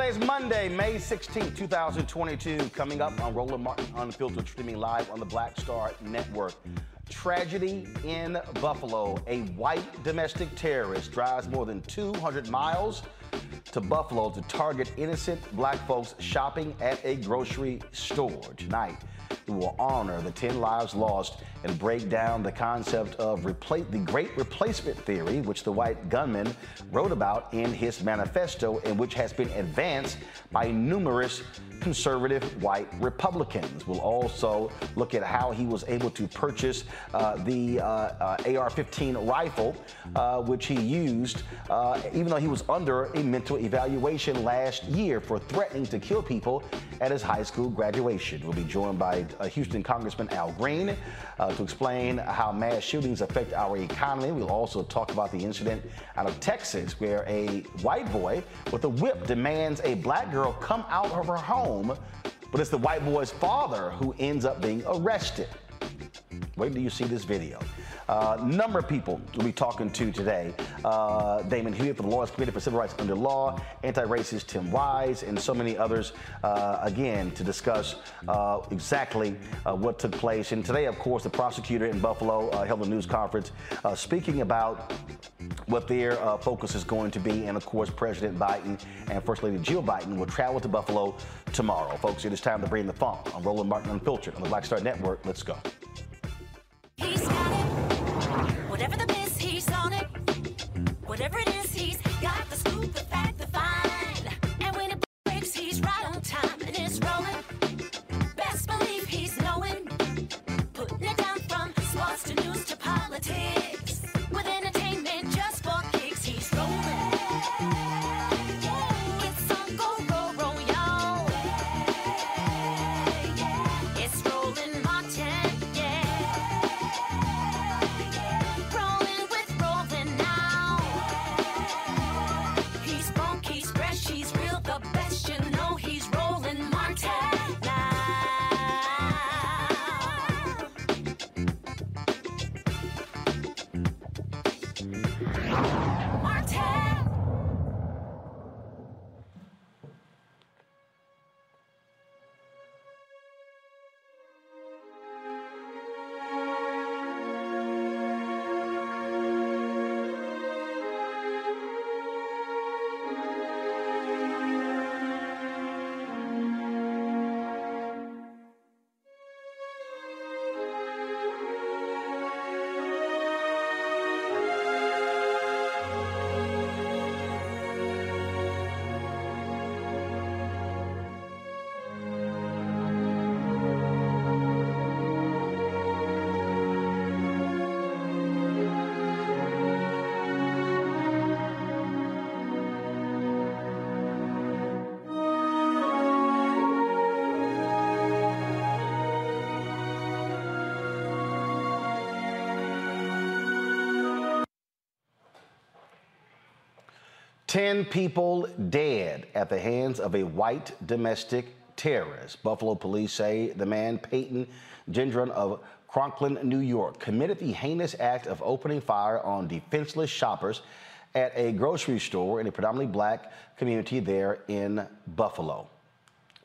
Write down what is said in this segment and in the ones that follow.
Today's Monday, May 16, 2022. Coming up on Roland Martin Unfiltered, streaming live on the Black Star Network. Tragedy in Buffalo. A white domestic terrorist drives more than 200 miles to Buffalo to target innocent black folks shopping at a grocery store. Tonight, we will honor the 10 lives lost and break down the concept of the great replacement theory, which the white gunman wrote about in his manifesto and which has been advanced by numerous conservative white Republicans. We'll also look at how he was able to purchase uh, the uh, uh, AR 15 rifle, uh, which he used, uh, even though he was under a mental evaluation last year for threatening to kill people at his high school graduation. We'll be joined by uh, Houston Congressman Al Green, Uh, to explain how mass shootings affect our economy. We'll also talk about the incident out of Texas where a white boy with a whip demands a black girl come out of her home, but it's the white boy's father who ends up being arrested. Wait till you see this video. Uh, number of people we'll be talking to today. Uh, Damon Hewitt from the Lawyers Committee for Civil Rights Under Law, anti-racist Tim Wise, and so many others, uh, again, to discuss uh, exactly uh, what took place. And today, of course, the prosecutor in Buffalo uh, held a news conference speaking about what their focus is going to be. And, of course, President Biden and First Lady Jill Biden will travel to Buffalo tomorrow. Folks, it is time to bring the funk. I'm Roland Martin Unfiltered on the Black Star Network. Let's go. Whatever the miss, he's on it. Whatever it is, 10 people dead at the hands of a white domestic terrorist. Buffalo police say the man, Peyton Gendron of Conklin, New York, committed the heinous act of opening fire on defenseless shoppers at a grocery store in a predominantly black community there in Buffalo.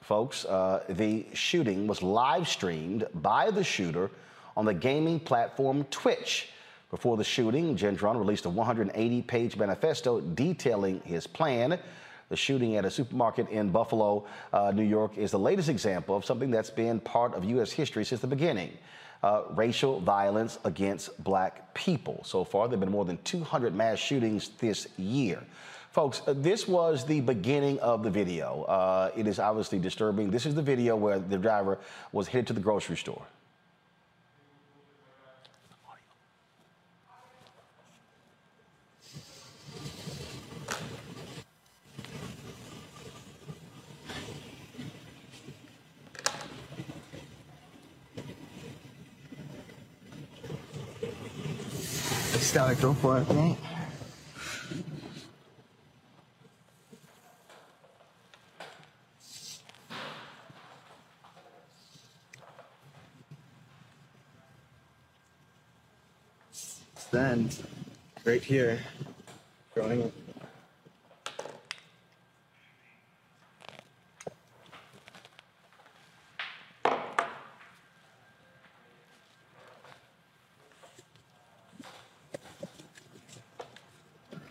Folks, uh, the shooting was live streamed by the shooter on the gaming platform Twitch. Before the shooting, Gendron released a 180 page manifesto detailing his plan. The shooting at a supermarket in Buffalo, uh, New York, is the latest example of something that's been part of U.S. history since the beginning. Uh, racial violence against black people. So far, there have been more than 200 mass shootings this year. Folks, uh, this was the beginning of the video. Uh, it is obviously disturbing. This is the video where the driver was headed to the grocery store. Just gotta go for it, man. Then, right here, going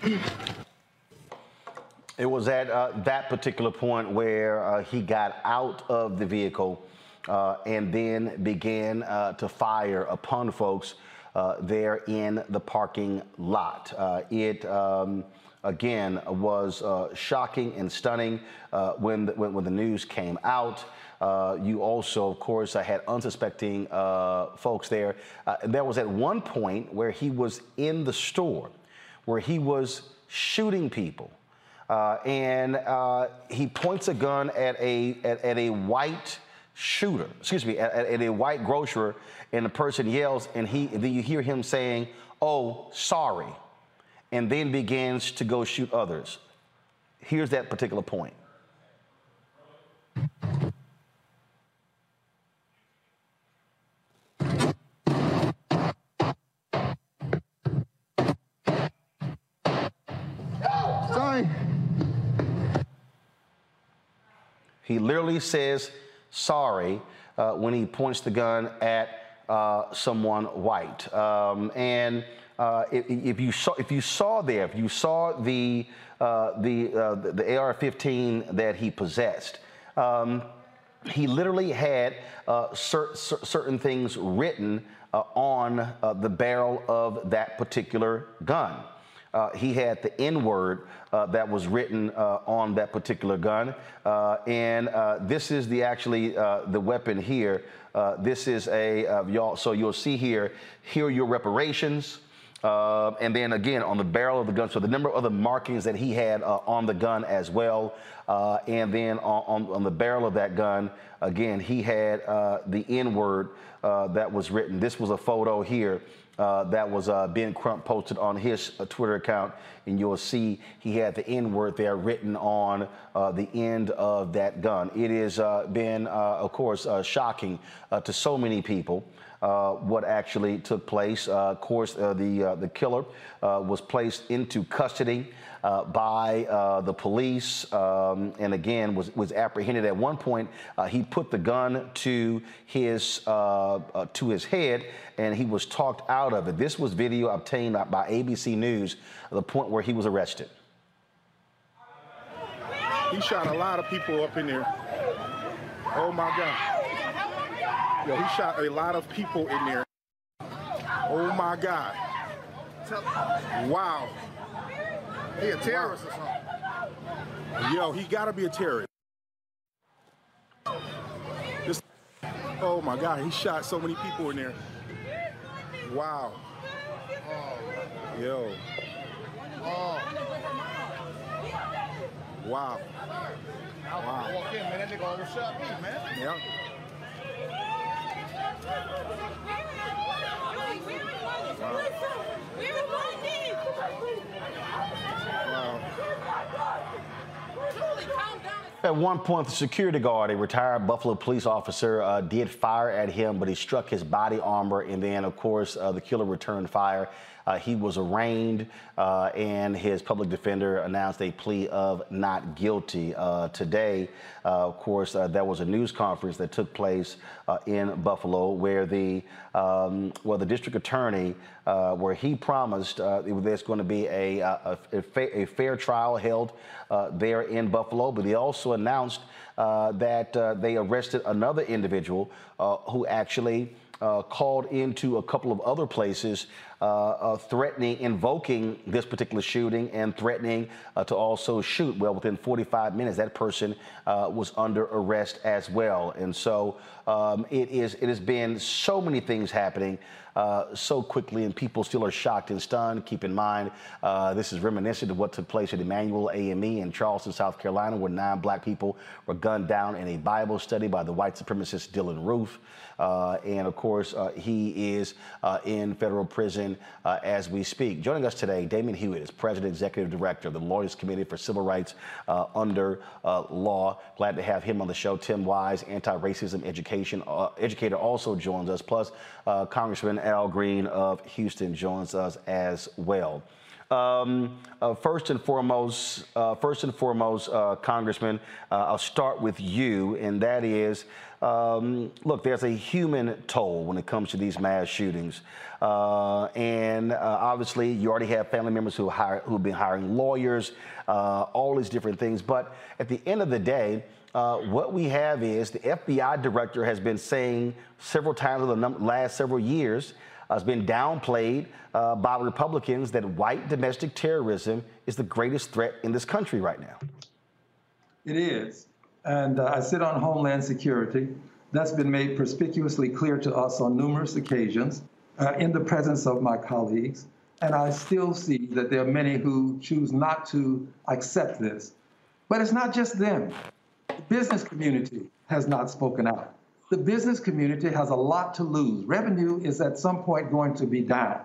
It was at uh, that particular point where uh, he got out of the vehicle uh, and then began uh, to fire upon folks uh, there in the parking lot. Uh, it um, again was shocking and stunning when, the, when, when the news came out. Uh, you also, of course, uh, had unsuspecting uh, folks there. there was at one point where he was in the store, where he was shooting people. Uh, and uh, he points a gun at a at, at, a white shooter, excuse me, at, at, a white grocer, and the person yells, and he and then you hear him saying, "Oh, sorry," and then begins to go shoot others. Here's that particular point. He literally says sorry uh, when he points the gun at uh, someone white. Um, and uh, if, if, you saw, if you saw there, if you saw the uh, the, uh, the, the AR-15 that he possessed, um, he literally had uh, cer- cer- certain things written on the barrel of that particular gun. Uh, he had the N word uh, that was written uh, on that particular gun. Uh, and uh, this is the actually uh, the weapon here. this is a, y'all, so you'll see here, here are your reparations. and then again on the barrel of the gun, so the number of the markings that he had on the gun as well. and then on, on, on, the barrel of that gun, again, he had the N word that was written. This was a photo here uh, that was uh, Ben Crump posted on his uh, Twitter account, and you'll see he had the N word there written on uh, the end of that gun. It has uh, been, uh, of course, shocking to so many people. what actually took place? of course, the the killer was placed into custody uh, by uh, the police, um, and again was was apprehended. At one point, uh, he put the gun to his uh, uh, to his head, and he was talked out of it. This was video obtained by ABC News, the point where he was arrested. He shot a lot of people up in there. Oh my God. Yo, he shot a lot of people in there. Oh my God. Wow. He a terrorist or something. Yo, he gotta be a terrorist. This, oh my God, he shot so many people in there. Wow. Yo. Oh. Wow. Wow. Yeah. At one point, the security guard, a retired Buffalo police officer, uh, did fire at him, but he struck his body armor, and then, of course, uh, the killer returned fire. Uh, he was arraigned, uh, and his public defender announced a plea of not guilty. Uh, today, uh, of course, uh, there was a news conference that took place uh, in Buffalo where the um, well, the district attorney, where he promised there's going to be a, a, a, fa- a fair trial held there in Buffalo, but he also announced that they arrested another individual who actually called into a couple of other places uh, uh, threatening, invoking this particular shooting and threatening uh, to also shoot. Well, within 45 minutes, that person uh, was under arrest as well. And so um, it is. It has been so many things happening. Uh, so quickly, and people still are shocked and stunned. Keep in mind, uh, this is reminiscent of what took place at Emanuel AME in Charleston, South Carolina, where nine black people were gunned down in a Bible study by the white supremacist Dylann Roof. Uh, and of course, uh, he is uh, in federal prison as we speak. Joining us today, Damon Hewitt is President Executive Director of the Lawyers Committee for Civil Rights under Law. Glad to have him on the show. Tim Wise, anti-racism education educator, also joins us. Plus, Congressman Al Green of Houston joins us as well. Um, uh, first and foremost, uh, first and foremost, uh, Congressman, I'll start with you, and that is um, look, there's a human toll when it comes to these mass shootings. Uh, and uh, obviously, you already have family members who hire, who've been hiring lawyers, uh, all these different things. But at the end of the day, uh, what we have is the FBI director has been saying several times over the last several years, uh, has been downplayed uh, by Republicans that white domestic terrorism is the greatest threat in this country right now. It is and uh, I sit on Homeland Security. That's been made perspicuously clear to us on numerous occasions uh, in the presence of my colleagues. And I still see that there are many who choose not to accept this. But it's not just them. The business community has not spoken out. the business community has a lot to lose. Revenue is at some point going to be down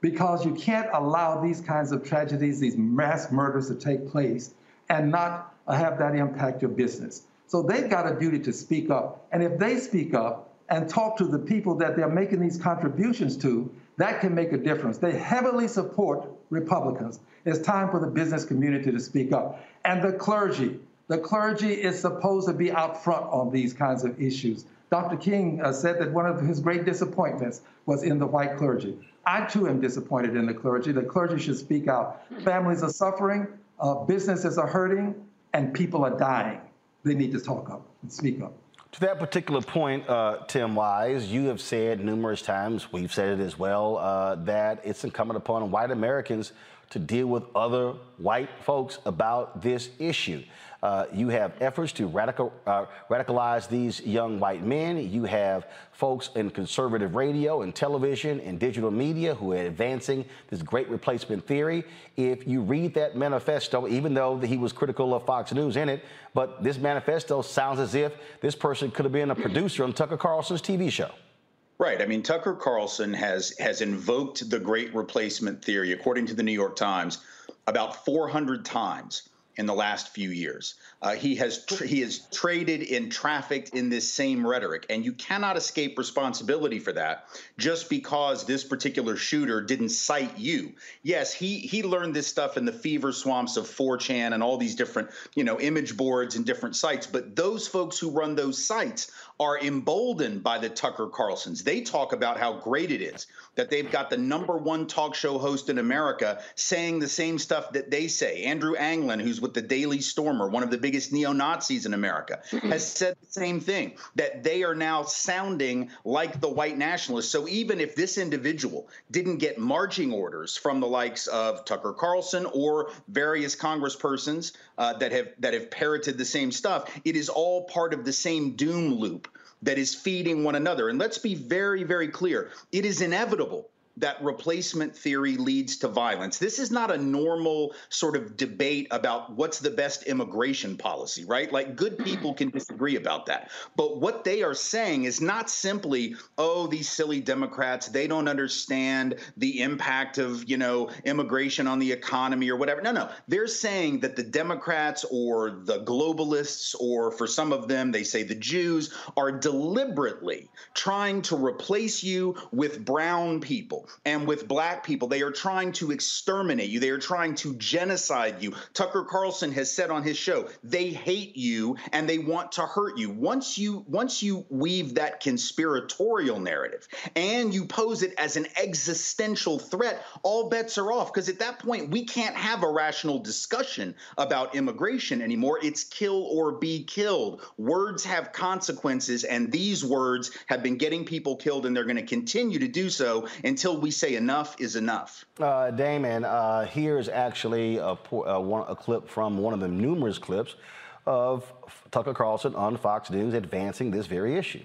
because you can't allow these kinds of tragedies, these mass murders to take place and not have that impact your business. So they've got a duty to speak up. And if they speak up and talk to the people that they're making these contributions to, that can make a difference. They heavily support Republicans. It's time for the business community to speak up. And the clergy, the clergy is supposed to be out front on these kinds of issues. Dr. King uh, said that one of his great disappointments was in the white clergy. I too am disappointed in the clergy. The clergy should speak out. Families are suffering, uh, businesses are hurting, and people are dying. They need to talk up and speak up. To that particular point, uh, Tim Wise, you have said numerous times, we've said it as well, uh, that it's incumbent upon white Americans to deal with other white folks about this issue. Uh, you have efforts to radical, uh, radicalize these young white men. You have folks in conservative radio and television and digital media who are advancing this great replacement theory. If you read that manifesto, even though he was critical of Fox News in it, but this manifesto sounds as if this person could have been a producer on Tucker Carlson's TV show. Right. I mean, Tucker Carlson has has invoked the great replacement theory, according to the New York Times, about 400 times in the last few years. Uh, he has he has traded and trafficked in this same rhetoric, and you cannot escape responsibility for that just because this particular shooter didn't cite you. Yes, he he learned this stuff in the fever swamps of 4chan and all these different you know image boards and different sites, but those folks who run those sites are emboldened by the Tucker Carlsons. They talk about how great it is that they've got the number one talk show host in America saying the same stuff that they say. Andrew Anglin, who's with the Daily Stormer, one of the biggest neo Nazis in America, has said the same thing that they are now sounding like the white nationalists. So even if this individual didn't get marching orders from the likes of Tucker Carlson or various congresspersons uh, that have that have parroted the same stuff, it is all part of the same doom loop that is feeding one another. And let's be very, very clear it is inevitable that replacement theory leads to violence. This is not a normal sort of debate about what's the best immigration policy, right? Like good mm-hmm. people can disagree about that. But what they are saying is not simply, oh, these silly Democrats, they don't understand the impact of, you know, immigration on the economy or whatever. No, no. They're saying that the Democrats or the globalists, or for some of them, they say the Jews, are deliberately trying to replace you with brown people and with black people. They are trying to exterminate you. They are trying to genocide you. Tucker Carlson has said on his show, they hate you and they want to hurt you. Once you once you weave that conspiratorial narrative and you pose it as an existential threat, all bets are off because at that point we can't have a rational discussion about immigration anymore. It's kill or be killed. Words have consequences and these words have been getting people killed and they're going to continue to do so until we say enough is enough. Uh, Damon, uh, here's actually a, a, one, a clip from one of the numerous clips of Tucker Carlson on Fox News advancing this very issue.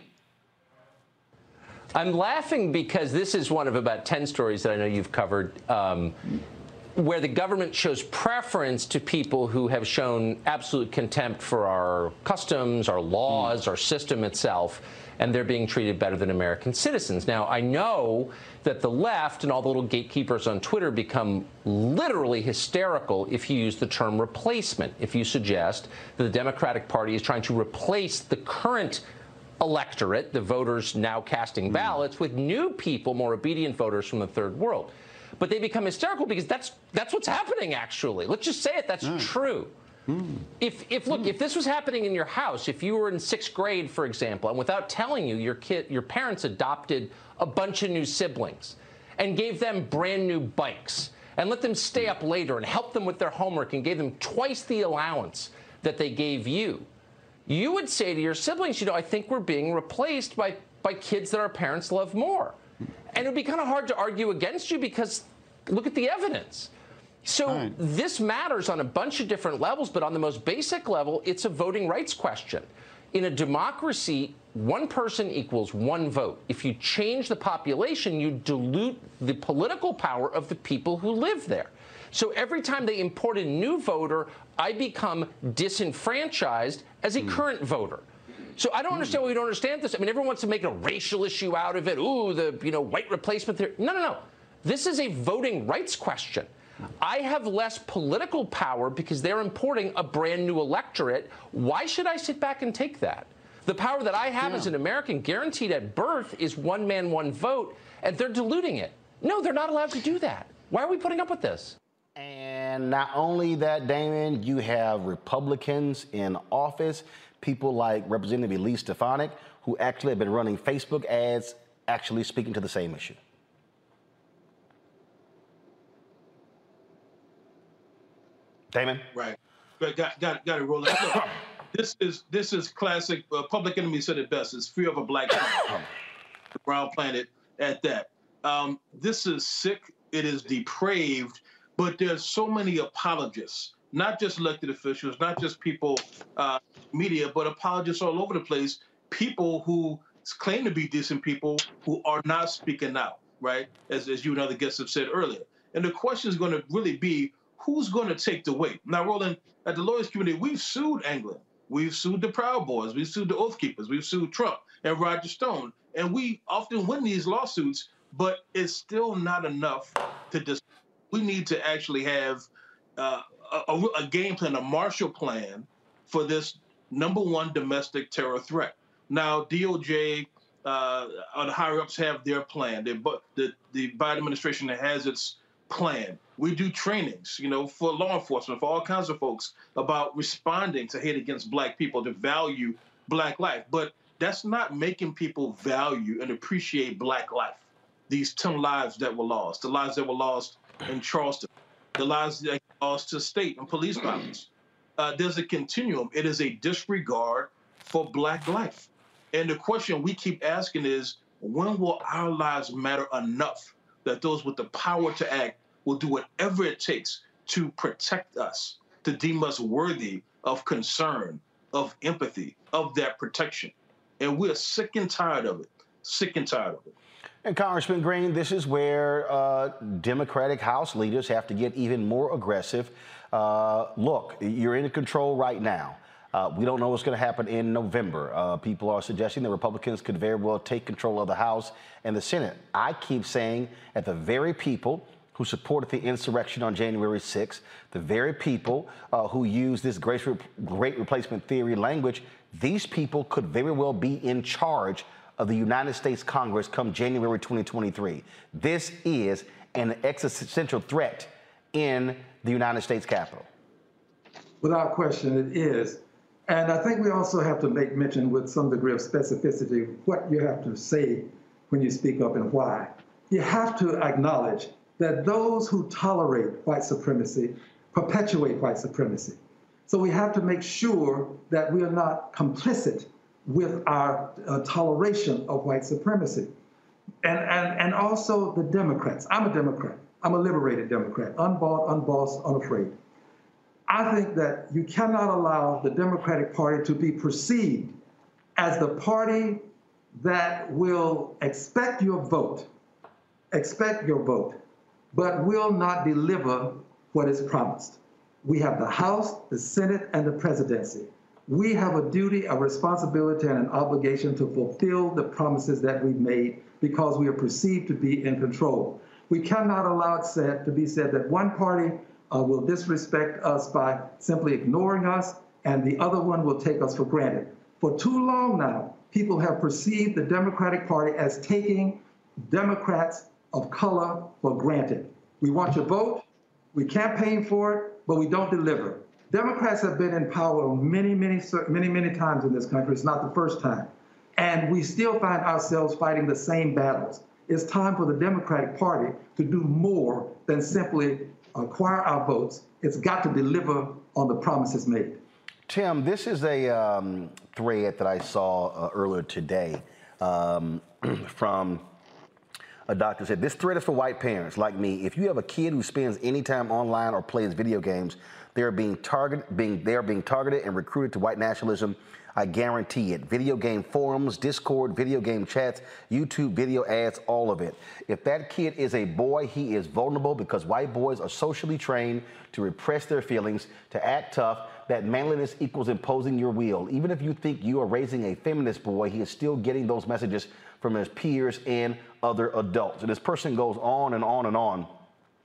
I'm laughing because this is one of about 10 stories that I know you've covered. Um, where the government shows preference to people who have shown absolute contempt for our customs, our laws, mm. our system itself, and they're being treated better than American citizens. Now, I know that the left and all the little gatekeepers on Twitter become literally hysterical if you use the term replacement, if you suggest that the Democratic Party is trying to replace the current electorate, the voters now casting hmm. ballots, with new people, more obedient voters from the third world. But they become hysterical because that's that's what's happening actually. Let's just say it, that's mm. true. If, if look, if this was happening in your house, if you were in sixth grade, for example, and without telling you, your kid, your parents adopted a bunch of new siblings and gave them brand new bikes and let them stay up later and help them with their homework and gave them twice the allowance that they gave you, you would say to your siblings, you know, I think we're being replaced by, by kids that our parents love more. And it would be kind of hard to argue against you because look at the evidence. So right. this matters on a bunch of different levels, but on the most basic level, it's a voting rights question. In a democracy, one person equals one vote. If you change the population, you dilute the political power of the people who live there. So every time they import a new voter, I become disenfranchised as a mm. current voter. So I don't understand why we don't understand this. I mean, everyone wants to make a racial issue out of it. Ooh, the you know white replacement theory. No, no, no. This is a voting rights question. I have less political power because they're importing a brand new electorate. Why should I sit back and take that? The power that I have yeah. as an American, guaranteed at birth, is one man, one vote, and they're diluting it. No, they're not allowed to do that. Why are we putting up with this? And not only that, Damon, you have Republicans in office, people like Representative Elise Stefanik, who actually have been running Facebook ads, actually speaking to the same issue. Damon? Right. But got got got to roll it. this is this is classic. Uh, Public Enemy said it best. It's fear of a black brown planet at that. Um, this is sick. It is depraved. But there's so many apologists, not just elected officials, not just people, uh, media, but apologists all over the place. People who claim to be decent people who are not speaking out, right? As, as you and other guests have said earlier. And the question is going to really be who's going to take the weight? Now, Roland, at the lawyers community, we've sued Anglin. We've sued the Proud Boys. We've sued the Oath Keepers. We've sued Trump and Roger Stone. And we often win these lawsuits, but it's still not enough to dis- We need to actually have uh, a, a, game plan, a Marshall Plan for this number one domestic terror threat. Now, DOJ uh, the higher ups have their plan. They, the, the Biden administration has its plan. We do trainings, you know, for law enforcement, for all kinds of folks about responding to hate against black people, to value black life. But that's not making people value and appreciate black life. These 10 lives that were lost, the lives that were lost in Charleston, the lives that were lost to state and police violence. Uh, there's a continuum. It is a disregard for black life. And the question we keep asking is when will our lives matter enough that those with the power to act will do whatever it takes to protect us, to deem us worthy of concern, of empathy, of that protection. And we're sick and tired of it. Sick and tired of it. And Congressman Green, this is where uh, Democratic House leaders have to get even more aggressive. Uh, look, you're in control right now. Uh, we don't know what's going to happen in November. Uh, people are suggesting the Republicans could very well take control of the House and the Senate. I keep saying that the very people who supported the insurrection on January 6th, the very people uh, who use this great, re- great replacement theory language, these people could very well be in charge of the United States Congress come January 2023. This is an existential threat in the United States Capitol. Without question, it is. And I think we also have to make mention with some degree of specificity what you have to say when you speak up and why. You have to acknowledge that those who tolerate white supremacy perpetuate white supremacy. So we have to make sure that we are not complicit with our uh, toleration of white supremacy. And, and, and also the Democrats. I'm a Democrat. I'm a liberated Democrat, unbought, unbossed, unafraid. I think that you cannot allow the Democratic Party to be perceived as the party that will expect your vote, expect your vote, but will not deliver what is promised. We have the House, the Senate, and the presidency. We have a duty, a responsibility, and an obligation to fulfill the promises that we've made because we are perceived to be in control. We cannot allow it said, to be said that one party uh, will disrespect us by simply ignoring us, and the other one will take us for granted. For too long now, people have perceived the Democratic Party as taking Democrats of color for granted. We want your vote, we campaign for it, but we don't deliver. Democrats have been in power many, many, many, many times in this country. It's not the first time. And we still find ourselves fighting the same battles. It's time for the Democratic Party to do more than simply acquire our votes. It's got to deliver on the promises made. Tim, this is a um, thread that I saw uh, earlier today um, from a doctor said this thread is for white parents like me. If you have a kid who spends any time online or plays video games, they're being targeted, being they are being targeted and recruited to white nationalism I guarantee it. Video game forums, Discord, video game chats, YouTube video ads, all of it. If that kid is a boy, he is vulnerable because white boys are socially trained to repress their feelings, to act tough, that manliness equals imposing your will. Even if you think you are raising a feminist boy, he is still getting those messages from his peers and other adults. And this person goes on and on and on.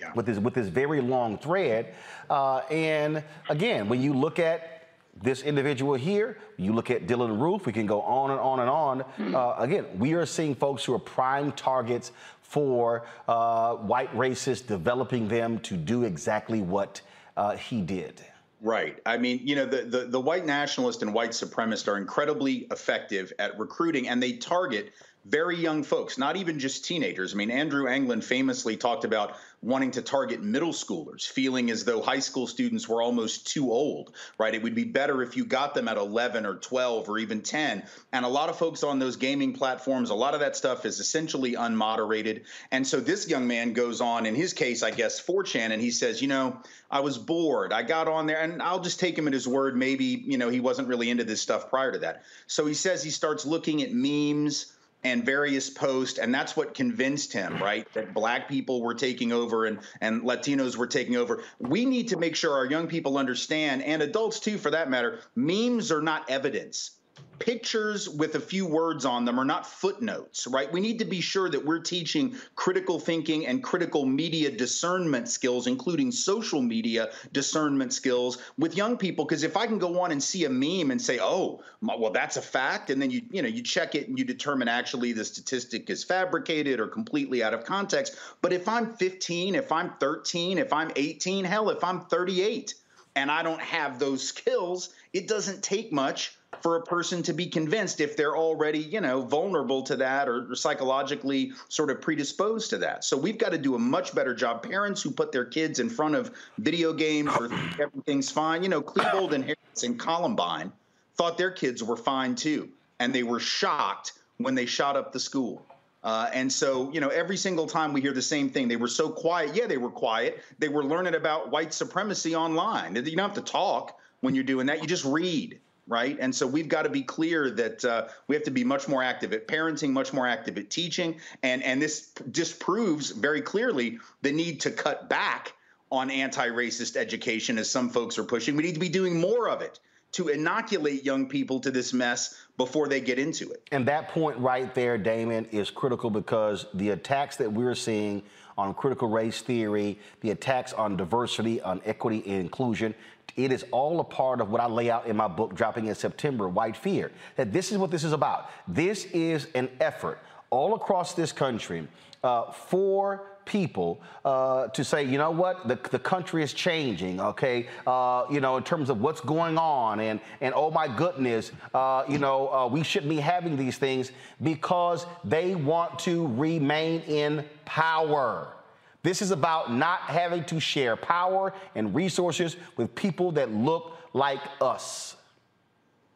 Yeah. With this with this very long thread, uh, and again, when you look at this individual here, you look at Dylann Roof, we can go on and on and on. Hmm. Uh, again, we are seeing folks who are prime targets for uh, white racists, developing them to do exactly what uh, he did. Right. I mean, you know, the, the, the white nationalists and white supremacists are incredibly effective at recruiting, and they target very young folks, not even just teenagers. I mean, Andrew Anglin famously talked about wanting to target middle schoolers, feeling as though high school students were almost too old, right? It would be better if you got them at 11 or 12 or even 10. And a lot of folks on those gaming platforms, a lot of that stuff is essentially unmoderated. And so this young man goes on, in his case, I guess, 4chan, and he says, you know, I was bored. I got on there, and I'll just take him at his word. Maybe, you know, he wasn't really into this stuff prior to that. So he says he starts looking at memes and various posts and that's what convinced him right that black people were taking over and and latinos were taking over. We need to make sure our young people understand and adults too for that matter memes are not evidence pictures with a few words on them are not footnotes, right? We need to be sure that we're teaching critical thinking and critical media discernment skills, including social media discernment skills with young people. Because if I can go on and see a meme and say, oh, well, that's a fact, and then you, you know, you check it and you determine actually the statistic is fabricated or completely out of context. But if I'm 15, if I'm 13, if I'm 18, hell, if I'm 38, and I don't have those skills, it doesn't take much for a person to be convinced if they're already, you know, vulnerable to that or psychologically sort of predisposed to that. So we've got to do a much better job. Parents who put their kids in front of video games or everything's fine, you know, Klebold and Harris and Columbine thought their kids were fine too, and they were shocked when they shot up the school. Uh, and so, you know, every single time we hear the same thing, they were so quiet. Yeah, they were quiet. They were learning about white supremacy online. You don't have to talk when you're doing that. You just read right? And so we've got to be clear that uh, we have to be much more active at parenting, much more active at teaching, and and this disproves very clearly the need to cut back on anti-racist education, as some folks are pushing. We need to be doing more of it to inoculate young people to this mess before they get into it. And that point right there, Damon, is critical because the attacks that we're seeing on critical race theory, the attacks on diversity, on equity and inclusion, it is all a part of what I lay out in my book, dropping in September, White Fear. That this is what this is about. This is an effort all across this country uh, for people uh, to say, you know what, the, the country is changing, okay, uh, you know, in terms of what's going on, and, and oh my goodness, uh, you know, uh, we shouldn't be having these things because they want to remain in power. This is about not having to share power and resources with people that look like us.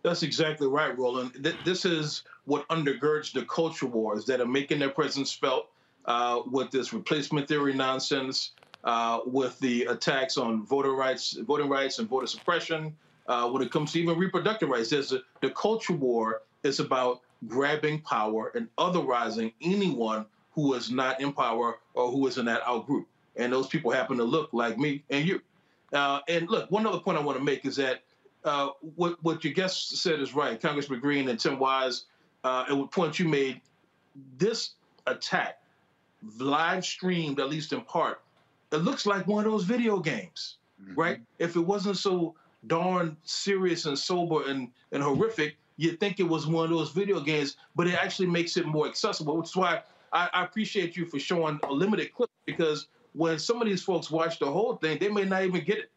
That's exactly right, Roland. This is what undergirds the culture wars that are making their presence felt uh, with this replacement theory nonsense, uh, with the attacks on voter rights, voting rights, and voter suppression. Uh, when it comes to even reproductive rights, there's a, the culture war is about grabbing power and otherizing anyone who is not in power or who is in that out group. And those people happen to look like me and you. Uh, and look, one other point I want to make is that uh, what, what your guest said is right. Congressman Green and Tim Wise, uh, and what point you made, this attack, live streamed, at least in part, it looks like one of those video games, mm-hmm. right? If it wasn't so darn serious and sober and, and horrific, you'd think it was one of those video games, but it actually makes it more accessible, which is why I, I appreciate you for showing a limited clip because when some of these folks watch the whole thing, they may not even get it.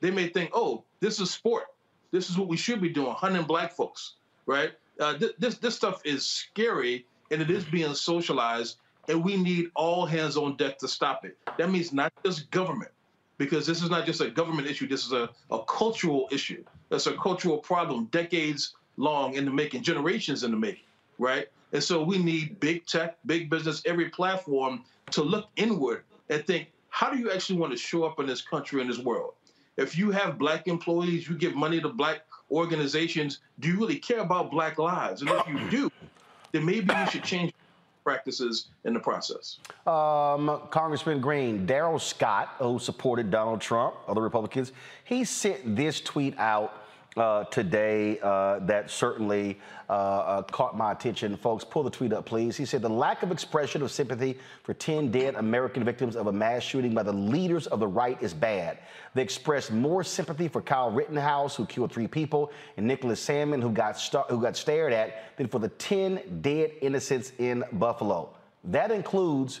They may think, oh, this is sport. This is what we should be doing, hunting black folks, right? Uh, th- this this stuff is scary and it is being socialized, and we need all hands on deck to stop it. That means not just government, because this is not just a government issue. This is a, a cultural issue. That's a cultural problem, decades long in the making, generations in the making, right? And so we need big tech, big business, every platform to look inward and think, how do you actually want to show up in this country and this world? If you have black employees, you give money to black organizations, do you really care about black lives? And if you do, then maybe you should change practices in the process. Um, Congressman Green, Darrell Scott, who supported Donald Trump, other Republicans, he sent this tweet out uh, today uh, that certainly uh, uh, caught my attention. Folks, pull the tweet up, please. He said the lack of expression of sympathy for 10 dead American victims of a mass shooting by the leaders of the right is bad. They expressed more sympathy for Kyle Rittenhouse, who killed three people, and Nicholas Sandmann, who got, who got stared at, than for the 10 dead innocents in Buffalo. That includes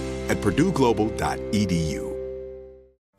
at purdueglobal.edu.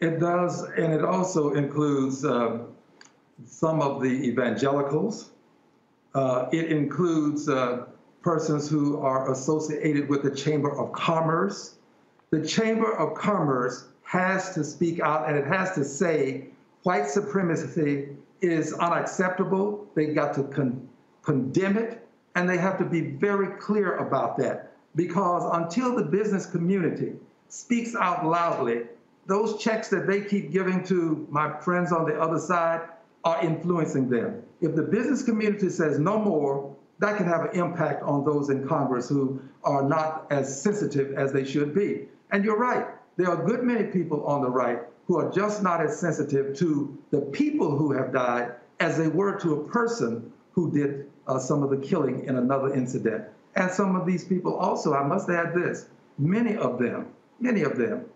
It does, and it also includes uh, some of the evangelicals. Uh, it includes uh, persons who are associated with the Chamber of Commerce. The Chamber of Commerce has to speak out and it has to say white supremacy is unacceptable. They've got to con- condemn it, and they have to be very clear about that because until the business community speaks out loudly, those checks that they keep giving to my friends on the other side are influencing them. If the business community says no more, that can have an impact on those in Congress who are not as sensitive as they should be. And you're right, there are a good many people on the right who are just not as sensitive to the people who have died as they were to a person who did uh, some of the killing in another incident. And some of these people also, I must add this, many of them, many of them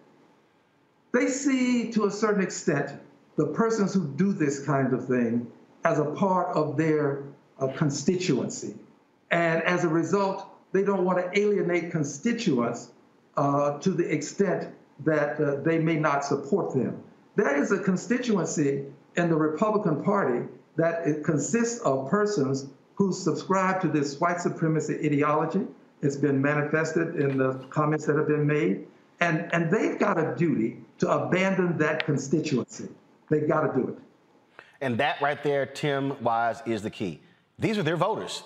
they see to a certain extent the persons who do this kind of thing as a part of their uh, constituency. And as a result, they don't want to alienate constituents uh, to the extent that uh, they may not support them. There is a constituency in the Republican Party that it consists of persons who subscribe to this white supremacy ideology, It's been manifested in the comments that have been made. And, and they've got a duty to abandon that constituency. They've got to do it. And that right there, Tim Wise, is the key. These are their voters.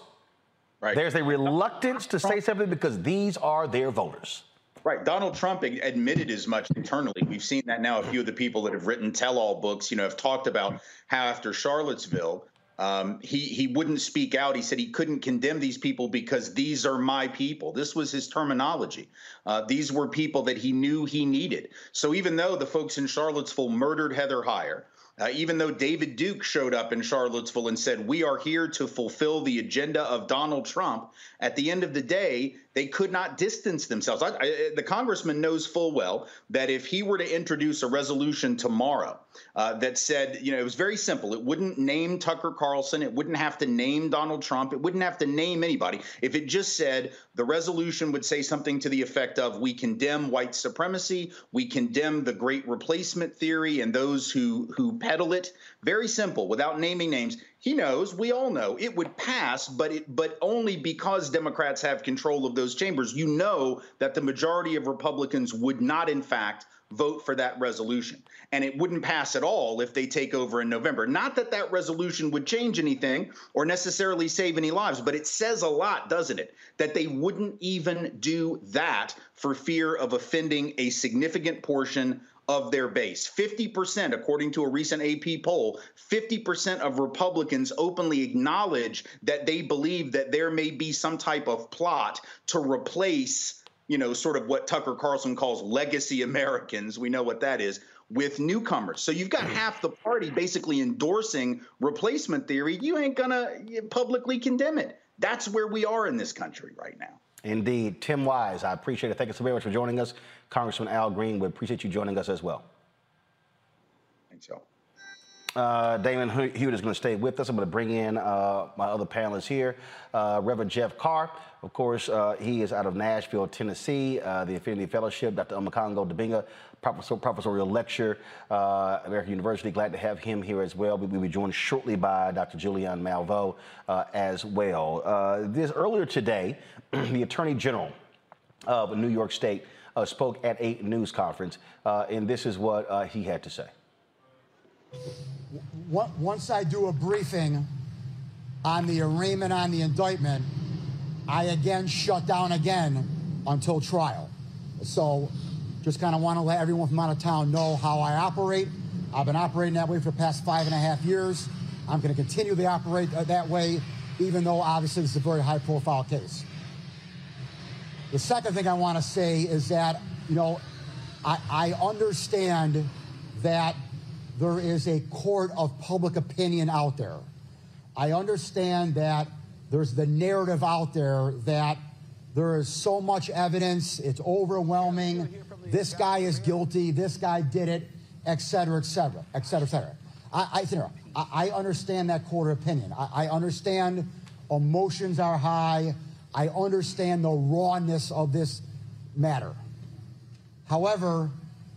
Right. There's a reluctance to say something because these are their voters. Right. Donald Trump admitted as much internally. We've seen that now. A few of the people that have written tell all books, you know, have talked about how after Charlottesville, um, he he wouldn't speak out. He said he couldn't condemn these people because these are my people. This was his terminology. Uh, these were people that he knew he needed. So even though the folks in Charlottesville murdered Heather Heyer, uh, even though David Duke showed up in Charlottesville and said, We are here to fulfill the agenda of Donald Trump, at the end of the day, they could not distance themselves. I, I, the congressman knows full well that if he were to introduce a resolution tomorrow uh, that said, you know, it was very simple. It wouldn't name Tucker Carlson. It wouldn't have to name Donald Trump. It wouldn't have to name anybody. If it just said the resolution would say something to the effect of, we condemn white supremacy, we condemn the great replacement theory and those who, who peddle it. Very simple, without naming names he knows, we all know, it would pass, but it, but only because Democrats have control of those chambers. You know that the majority of Republicans would not, in fact, vote for that resolution. And it wouldn't pass at all if they take over in November. Not that that resolution would change anything or necessarily save any lives, but it says a lot, doesn't it? That they wouldn't even do that for fear of offending a significant portion of their base. 50%, according to a recent AP poll, 50% of Republicans openly acknowledge that they believe that there may be some type of plot to replace, you know, sort of what Tucker Carlson calls legacy Americans. We know what that is. With newcomers. So you've got half the party basically endorsing replacement theory. You ain't to publicly condemn it. That's where we are in this country right now. Indeed. Tim Wise, I appreciate it. Thank you so very much for joining us. Congressman Al Green, we appreciate you joining us as well. Thanks, y'all. Uh, Damon Hewitt is going to stay with us. I'm going to bring in uh, my other panelists here. Uh, Reverend Jeff Carr, of course, uh, he is out of Nashville, Tennessee, uh, the Affinity Fellowship, Dr. Omekongo Dibinga, professor, professorial lecturer, uh, American University. Glad to have him here as well. We will be joined shortly by Dr. Julianne Malveaux uh, as well. Uh, this earlier today, the Attorney General of New York State uh, spoke at a news conference, and this is what he had to say once I do a briefing on the arraignment on the indictment, I again shut down again until trial. So just kind of want to let everyone from out of town know how I operate. I've been operating that way for the past five and a half years. I'm going to continue to operate uh, that way, even though obviously this is a very high profile case. The second thing I want to say is that, you know, I, I understand that there is a court of public opinion out there. I understand that there's the narrative out there that there is so much evidence, it's overwhelming. This guy is guilty, this guy did it, et cetera, et cetera, et cetera, et cetera. I, I, I understand that court of opinion. I, I understand emotions are high. I understand the rawness of this matter. However,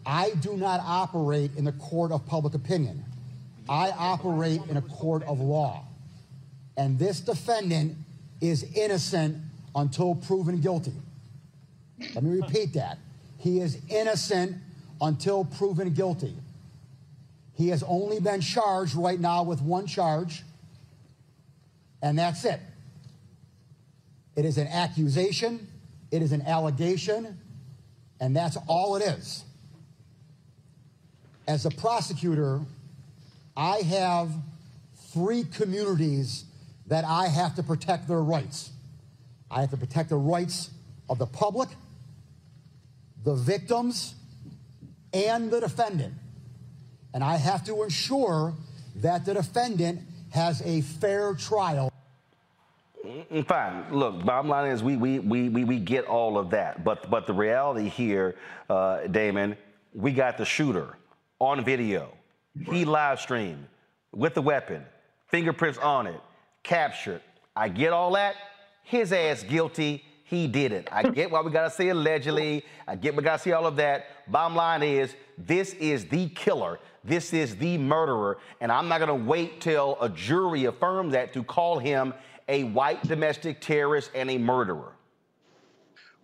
I do not operate in the court of public opinion. I operate in a court of law. And this defendant is innocent until proven guilty. Let me repeat that. He is innocent until proven guilty. He has only been charged right now with one charge, and that's it. It is an accusation, it is an allegation, and that's all it is as a prosecutor, I have three communities that I have to protect their rights. I have to protect the rights of the public, the victims, and the defendant. And I have to ensure that the defendant has a fair trial. Fine. Look, bottom line is we, we, we, we, we get all of that. But, but the reality here, uh, Damon, we got the shooter on video. He live streamed with the weapon, fingerprints on it, captured. I get all that. His ass guilty. He did it. I get why we gotta say allegedly. I get we gotta see all of that. Bottom line is, this is the killer. This is the murderer. And I'm not gonna wait till a jury affirms that to call him a white domestic terrorist and a murderer.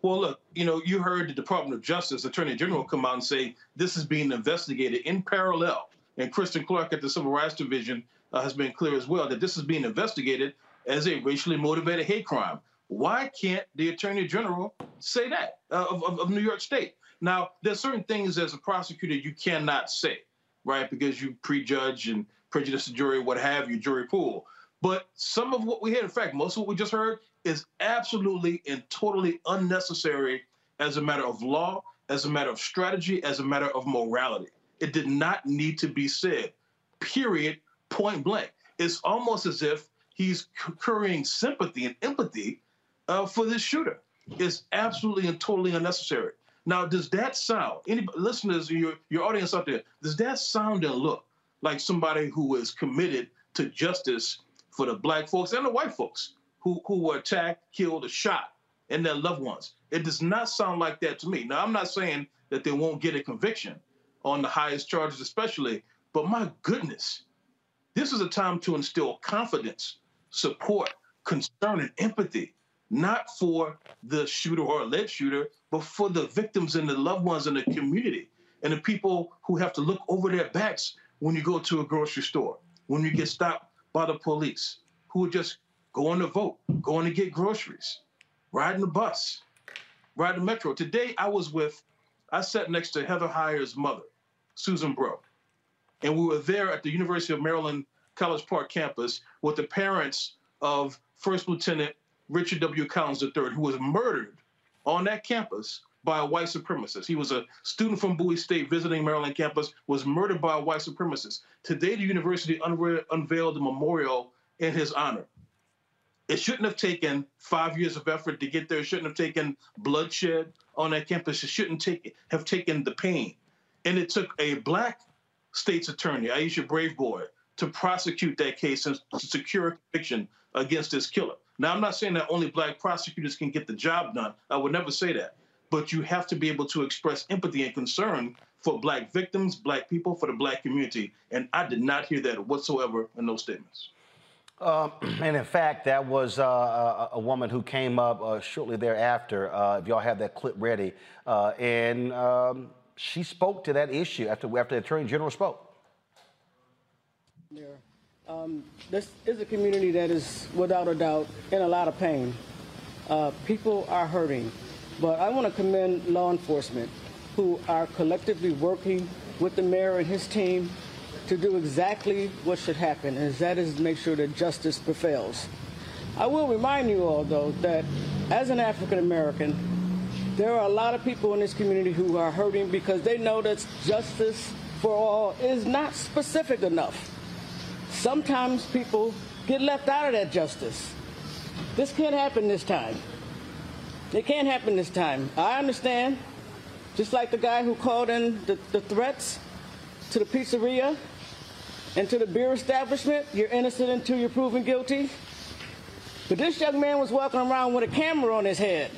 Well, look, you know, you heard the Department of Justice Attorney General come out and say this is being investigated in parallel. And Kristen Clarke at the Civil Rights Division uh, has been clear as well that this is being investigated as a racially motivated hate crime. Why can't the Attorney General say that uh, of, of, of New York State? Now, there's certain things as a prosecutor you cannot say, right? Because you prejudge and prejudice the jury, what have you, jury pool. But some of what we heard, in fact, most of what we just heard is absolutely and totally unnecessary as a matter of law, as a matter of strategy, as a matter of morality. It did not need to be said, period, point blank. It's almost as if he's currying sympathy and empathy uh, for this shooter. It's absolutely and totally unnecessary. Now, does that sound, any listeners, your, your audience out there, does that sound and look like somebody who is committed to justice for the black folks and the white folks who, who were attacked, killed, or shot, and their loved ones? It does not sound like that to me. Now, I'm not saying that they won't get a conviction on the highest charges, especially, but my goodness, this is a time to instill confidence, support, concern, and empathy not for the shooter or alleged shooter, but for the victims and the loved ones in the community and the people who have to look over their backs when you go to a grocery store, when you get stopped by the police, who are just going to vote, going to get groceries, riding the bus, riding the metro. Today, I was with, I sat next to Heather Heyer's mother, Susan Bro, and we were there at the University of Maryland College Park campus with the parents of First Lieutenant Richard W. Collins III, who was murdered on that campus by a white supremacist. He was a student from Bowie State visiting Maryland campus, was murdered by a white supremacist. Today, the university unve- unveiled a memorial in his honor. It shouldn't have taken five years of effort to get there. It shouldn't have taken bloodshed on that campus. It shouldn't take, have taken the pain. And it took a black state's attorney, Aisha Braveboy, to prosecute that case and secure a conviction against this killer. Now, I'm not saying that only black prosecutors can get the job done. I would never say that. But you have to be able to express empathy and concern for black victims, black people, for the black community. And I did not hear that whatsoever in those statements. Um, and in fact, that was uh, a, a, woman who came up uh, shortly thereafter. Uh, if y'all have that clip ready, uh, and um, she spoke to that issue after after the attorney general spoke. Yeah. Um, this is a community that is, without a doubt, in a lot of pain. Uh, people are hurting. But I want to commend law enforcement who are collectively working with the mayor and his team to do exactly what should happen, and that is make sure that justice prevails. I will remind you all, though, that as an African American, there are a lot of people in this community who are hurting because they know that justice for all is not specific enough sometimes people get left out of that justice. This can't happen this time. It can't happen this time. I understand. Just like the guy who called in the, the threats to the pizzeria and to the beer establishment, you're innocent until you're proven guilty. But this young man was walking around with a camera on his head.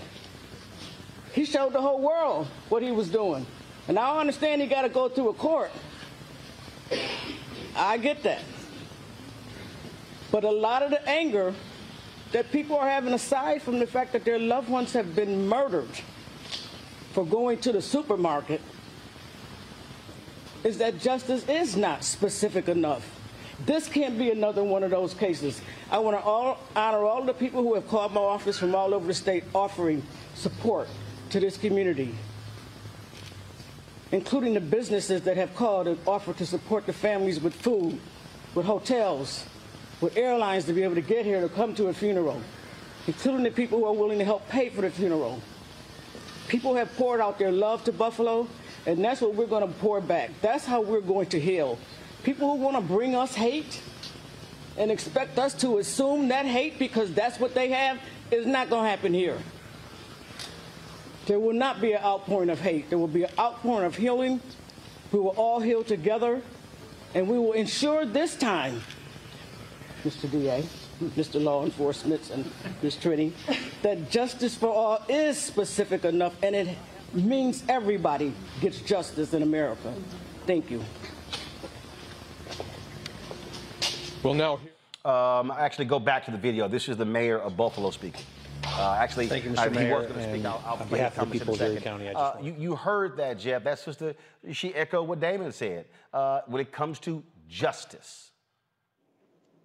He showed the whole world what he was doing. And I understand he got to go through a court. I get that. But a lot of the anger that people are having, aside from the fact that their loved ones have been murdered for going to the supermarket, is that justice is not specific enough. This can't be another one of those cases. I want to all, honor all the people who have called my office from all over the state offering support to this community, including the businesses that have called and offered to support the families with food, with hotels, with airlines to be able to get here to come to a funeral, including the people who are willing to help pay for the funeral. People have poured out their love to Buffalo, and that's what we're going to pour back. That's how we're going to heal. People who want to bring us hate and expect us to assume that hate because that's what they have is not going to happen here. There will not be an outpouring of hate. There will be an outpouring of healing. We will all heal together, and we will ensure this time Mr. DA, Mr. Law Enforcement, and Ms. Trini, that justice for all is specific enough and it means everybody gets justice in America. Thank you. Well, now, um, actually, go back to the video. This is the mayor of Buffalo speaking. Uh, actually, Thank you, Mr. he Mayor, was going to speak. I'll, I'll on play behalf of the people of in a Erie second. County, I just Uh, want- you, you heard that, Jeff. That sister, she echoed what Damon said. Uh, when it comes to justice,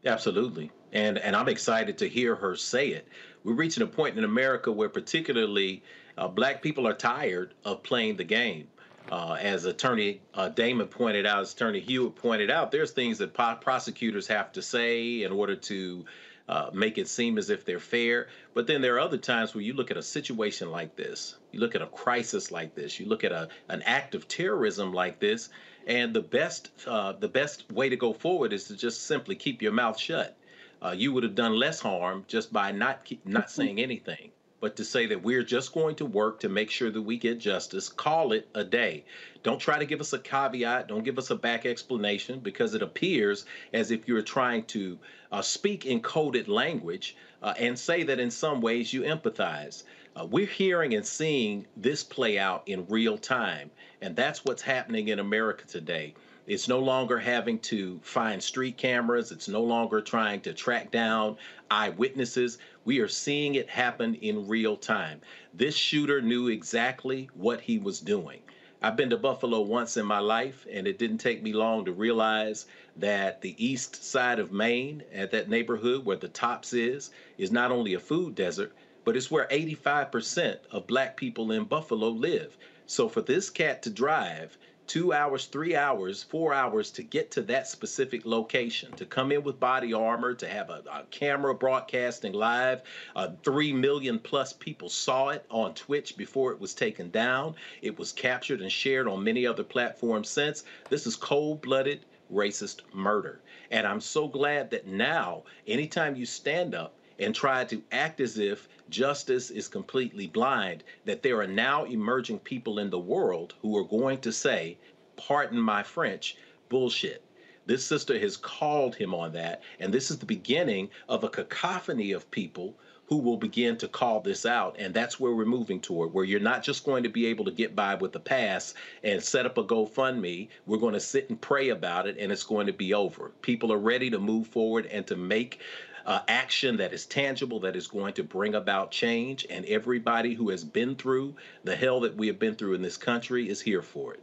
Absolutely. And and I'm excited to hear her say it. We're reaching a point in America where particularly uh, black people are tired of playing the game. Uh, as Attorney uh, Damon pointed out, as Attorney Hewitt pointed out, there's things that po- prosecutors have to say in order to uh, make it seem as if they're fair. But then there are other times where you look at a situation like this, you look at a crisis like this, you look at a an act of terrorism like this, and the best uh, the best way to go forward is to just simply keep your mouth shut. Uh, you would have done less harm just by not keep, not saying anything. But to say that we're just going to work to make sure that we get justice, call it a day. Don't try to give us a caveat. Don't give us a back explanation because it appears as if you're trying to uh, speak in coded language uh, and say that in some ways you empathize. Uh, we're hearing and seeing this play out in real time, and that's what's happening in America today. It's no longer having to find street cameras. It's no longer trying to track down eyewitnesses. We are seeing it happen in real time. This shooter knew exactly what he was doing. I've been to Buffalo once in my life, and it didn't take me long to realize that the east side of Main, at that neighborhood where the Tops is, is not only a food desert, but it's where 85% of black people in Buffalo live. So for this cat to drive two hours, three hours, four hours to get to that specific location, to come in with body armor, to have a, a camera broadcasting live. Uh, three million plus people saw it on Twitch before it was taken down. It was captured and shared on many other platforms since. This is cold blooded racist murder. And I'm so glad that now, anytime you stand up, and try to act as if justice is completely blind, that there are now emerging people in the world who are going to say, pardon my French, bullshit. This sister has called him on that, and this is the beginning of a cacophony of people who will begin to call this out. And that's where we're moving toward, where you're not just going to be able to get by with a pass and set up a GoFundMe. We're going to sit and pray about it, and it's going to be over. People are ready to move forward and to make uh, action that is tangible, that is going to bring about change. And everybody who has been through the hell that we have been through in this country is here for it.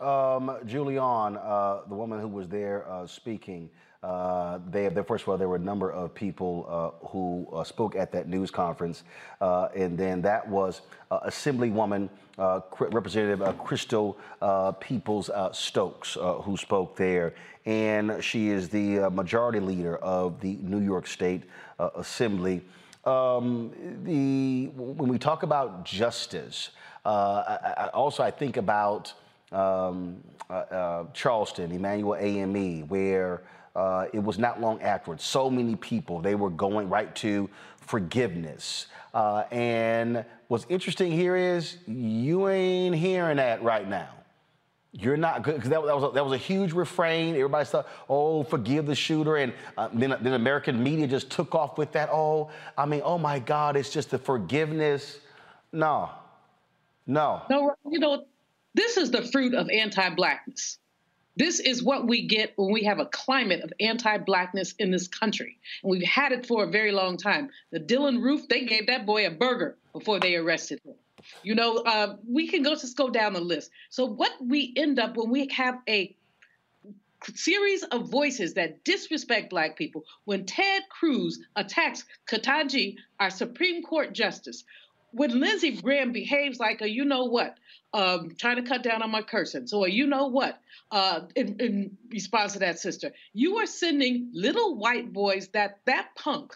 Um, Julianne, uh, the woman who was there uh, speaking, uh, they, first of all, there were a number of people uh, who uh, spoke at that news conference, uh, and then that was Assemblywoman Representative Crystal Peoples Stokes who spoke there, and she is the majority leader of the New York State Assembly. Um, the when we talk about justice, I, I also I think about um, uh, uh, Charleston, Emanuel AME, where uh, it was not long afterwards. So many people, they were going right to forgiveness. Uh, and what's interesting here is you ain't hearing that right now. You're not good because that, that, was a, that was a huge refrain. Everybody thought, "Oh, forgive the shooter," and uh, then then American media just took off with that. Oh, I mean, oh my God, it's just the forgiveness. No, no, no. You know, this is the fruit of anti-blackness. This is what we get when we have a climate of anti-blackness in this country, and we've had it for a very long time. The Dylann Roof, they gave that boy a burger before they arrested him. You know, uh, we can go just go down the list. So what we end up when we have a series of voices that disrespect black people, when Ted Cruz attacks Ketanji, our Supreme Court justice, when Lindsey Graham behaves like a you know what, um, trying to cut down on my cursing, so a you know what, uh, in, in response to that sister, you are sending little white boys that that punk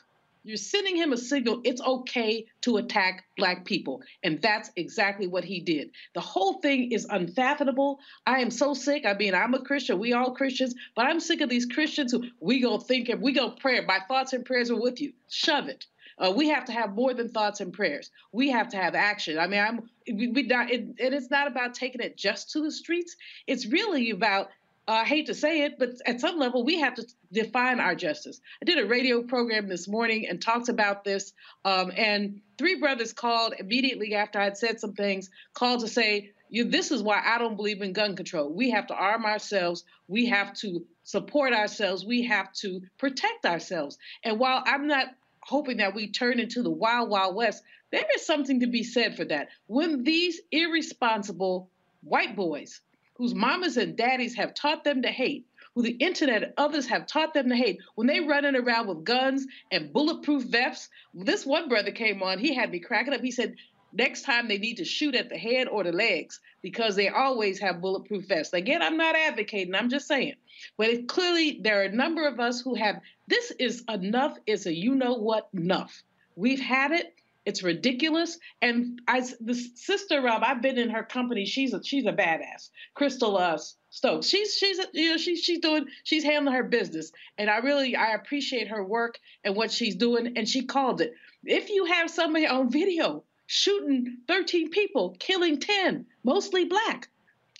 you're sending him a signal it's okay to attack black people. And that's exactly what he did. The whole thing is unfathomable. I am so sick. I mean, I'm a Christian. We all Christians, but I'm sick of these Christians who we go think and we go pray. My thoughts and prayers are with you. Shove it. Uh, we have to have more than thoughts and prayers. We have to have action. I mean, I'm we, we not, it, and it's not about taking it just to the streets. It's really about I hate to say it, but at some level, we have to define our justice. I did a radio program this morning and talked about this. Um, and three brothers called immediately after I'd said some things, called to say, you, this is why I don't believe in gun control. We have to arm ourselves. We have to support ourselves. We have to protect ourselves. And while I'm not hoping that we turn into the wild, wild west. There is something to be said for that. When these irresponsible white boys, whose mamas and daddies have taught them to hate, who the internet and others have taught them to hate, when they running around with guns and bulletproof vests, this one brother came on, he had me cracking up. He said, next time they need to shoot at the head or the legs because they always have bulletproof vests. Again, I'm not advocating, I'm just saying. But clearly, there are a number of us who have this is enough, is a you know what enough. We've had it. It's ridiculous. And I, the sister Rob, I've been in her company. She's a she's a badass. Crystal uh, Stokes. She's she's you know she's she's doing she's handling her business, and I really I appreciate her work and what she's doing. And she called it. If you have somebody on video shooting 13 people, killing 10, mostly black,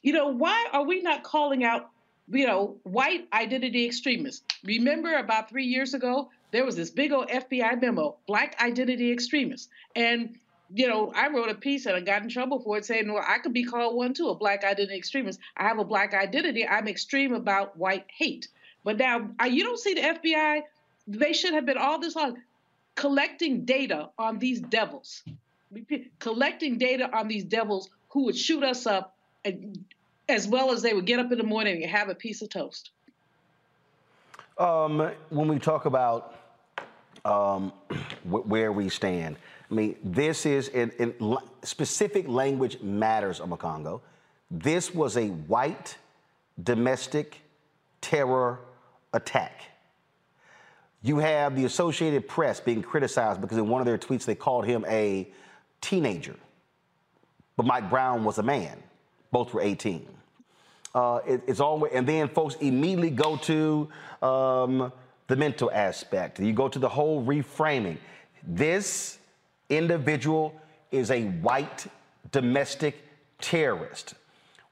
you know why are we not calling out you know, white identity extremists. Remember about three years ago, there was this big old FBI memo, black identity extremists. And, you know, I wrote a piece and I got in trouble for it saying, well, I could be called one too, a black identity extremist. I have a black identity. I'm extreme about white hate. But now I, you don't see the FBI, they should have been all this long collecting data on these devils, collecting data on these devils who would shoot us up and as well as they would get up in the morning and have a piece of toast. Um, when we talk about um, where we stand, I mean, this is in, in specific language matters, Omekongo. This was a white domestic terror attack. You have the Associated Press being criticized because in one of their tweets they called him a teenager. But Mike Brown was a man. Both were 18. Uh, it, it's always, and then folks immediately go to um, the mental aspect. You go to the whole reframing. This individual is a white domestic terrorist.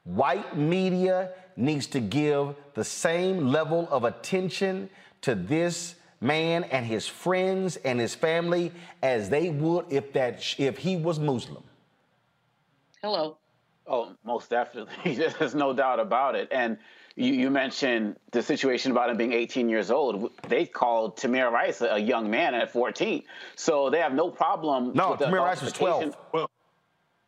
White media needs to give the same level of attention to this man and his friends and his family as they would if that if he was Muslim. Hello. Oh, most definitely. There's no doubt about it. And you, you, mentioned the situation about him being 18 years old. They called Tamir Rice a, young man at 14. So they have no problem. No, Tamir Rice was 12. Well,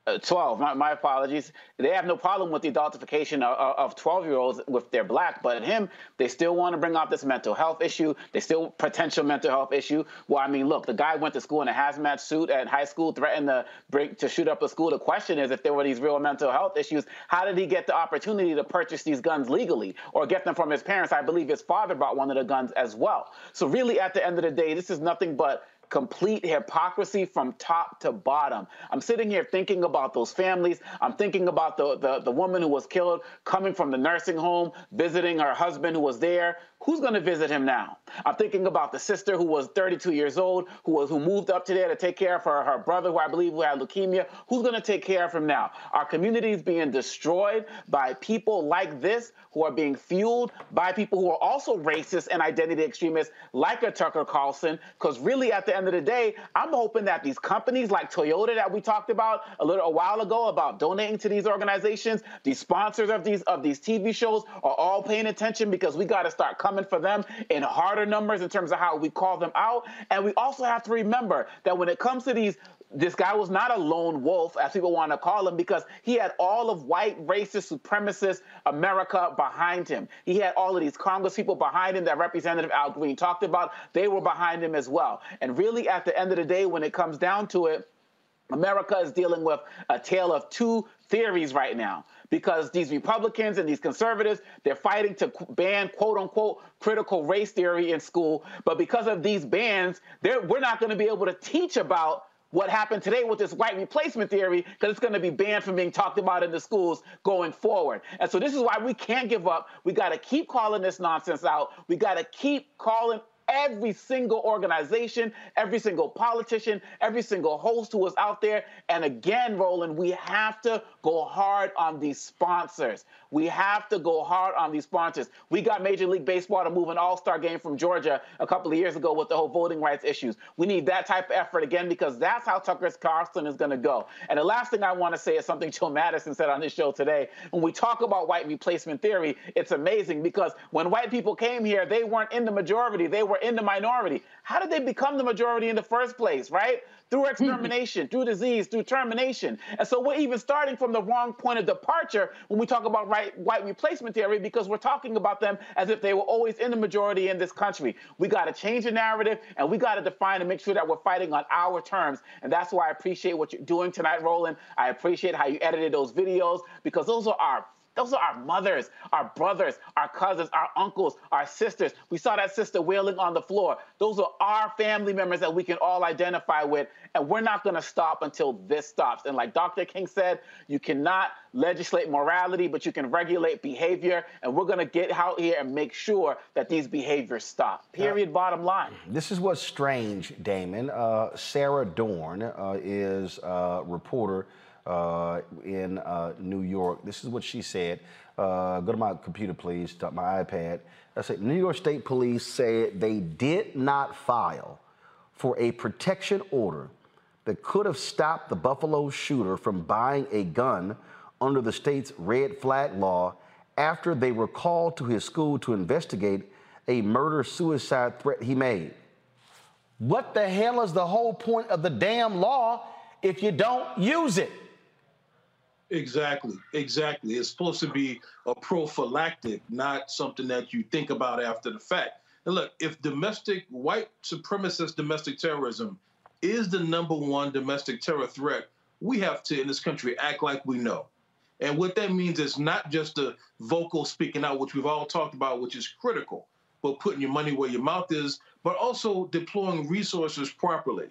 Uh, 12. My, my, apologies. They have no problem with the adultification of 12 year olds with they're black, but him, they still want to bring up this mental health issue. They still potential mental health issue. Well, I mean, look, the guy went to school in a hazmat suit at high school, threatened to break to shoot up a school. The question is, if there were these real mental health issues, how did he get the opportunity to purchase these guns legally or get them from his parents? I believe his father bought one of the guns as well. So really, at the end of the day, this is nothing but complete hypocrisy from top to bottom. I'm sitting here thinking about those families. I'm thinking about the, the, the woman who was killed coming from the nursing home, visiting her husband who was there, Who's going to visit him now? I'm thinking about the sister who was 32 years old, who was who moved up to there to take care of her, her brother, who I believe who had leukemia. Who's going to take care of him now? Our community is being destroyed by people like this who are being fueled by people who are also racist and identity extremists, like a Tucker Carlson. Because really, at the end of the day, I'm hoping that these companies like Toyota that we talked about a little a while ago about donating to these organizations, these sponsors of these of these TV shows are all paying attention because we got to start coming for them in harder numbers in terms of how we call them out. And we also have to remember that when it comes to these this guy was not a lone wolf, as people want to call him, because he had all of white, racist, supremacist America behind him. He had all of these Congress people behind him that Representative Al Green talked about. They were behind him as well. And really, at the end of the day, when it comes down to it, America is dealing with a tale of two theories right now because these Republicans and these conservatives, they're fighting to ban quote unquote critical race theory in school. But because of these bans, we're not going to be able to teach about what happened today with this white replacement theory because it's going to be banned from being talked about in the schools going forward. And so this is why we can't give up. We got to keep calling this nonsense out. We got to keep calling every single organization, every single politician, every single host who is out there. And again, Roland, we have to go hard on these sponsors. We have to go hard on these sponsors. We got Major League Baseball to move an all star game from Georgia a couple of years ago with the whole voting rights issues. We need that type of effort again because that's how Tucker Carlson is going to go. And the last thing I want to say is something Joe Madison said on this show today. When we talk about white replacement theory, it's amazing because when white people came here, they weren't in the majority, they were in the minority. How did they become the majority in the first place, right? Through mm-hmm. extermination, through disease, through termination. And so we're even starting from the wrong point of departure when we talk about right, white replacement theory because we're talking about them as if they were always in the majority in this country. We got to change the narrative and we got to define and make sure that we're fighting on our terms. And that's why I appreciate what you're doing tonight, Roland. I appreciate how you edited those videos because those are our those are our mothers, our brothers, our cousins, our uncles, our sisters. We saw that sister wailing on the floor. Those are our family members that we can all identify with. And we're not going to stop until this stops. And like Dr. King said, you cannot legislate morality, but you can regulate behavior. And we're going to get out here and make sure that these behaviors stop. Period. Uh, Bottom line. This is what's strange, Damon. Uh, Sarah Dorn uh, is a reporter uh, in uh, New York. This is what she said. Uh, go to my computer, please, my iPad. I said New York State Police said they did not file for a protection order that could have stopped the Buffalo shooter from buying a gun under the state's red flag law after they were called to his school to investigate a murder suicide threat he made. What the hell is the whole point of the damn law if you don't use it? Exactly, exactly. It's supposed to be a prophylactic, not something that you think about after the fact. And look, if domestic white supremacist domestic terrorism is the number one domestic terror threat, we have to in this country act like we know. And what that means is not just the vocal speaking out, which we've all talked about, which is critical, but putting your money where your mouth is, but also deploying resources properly.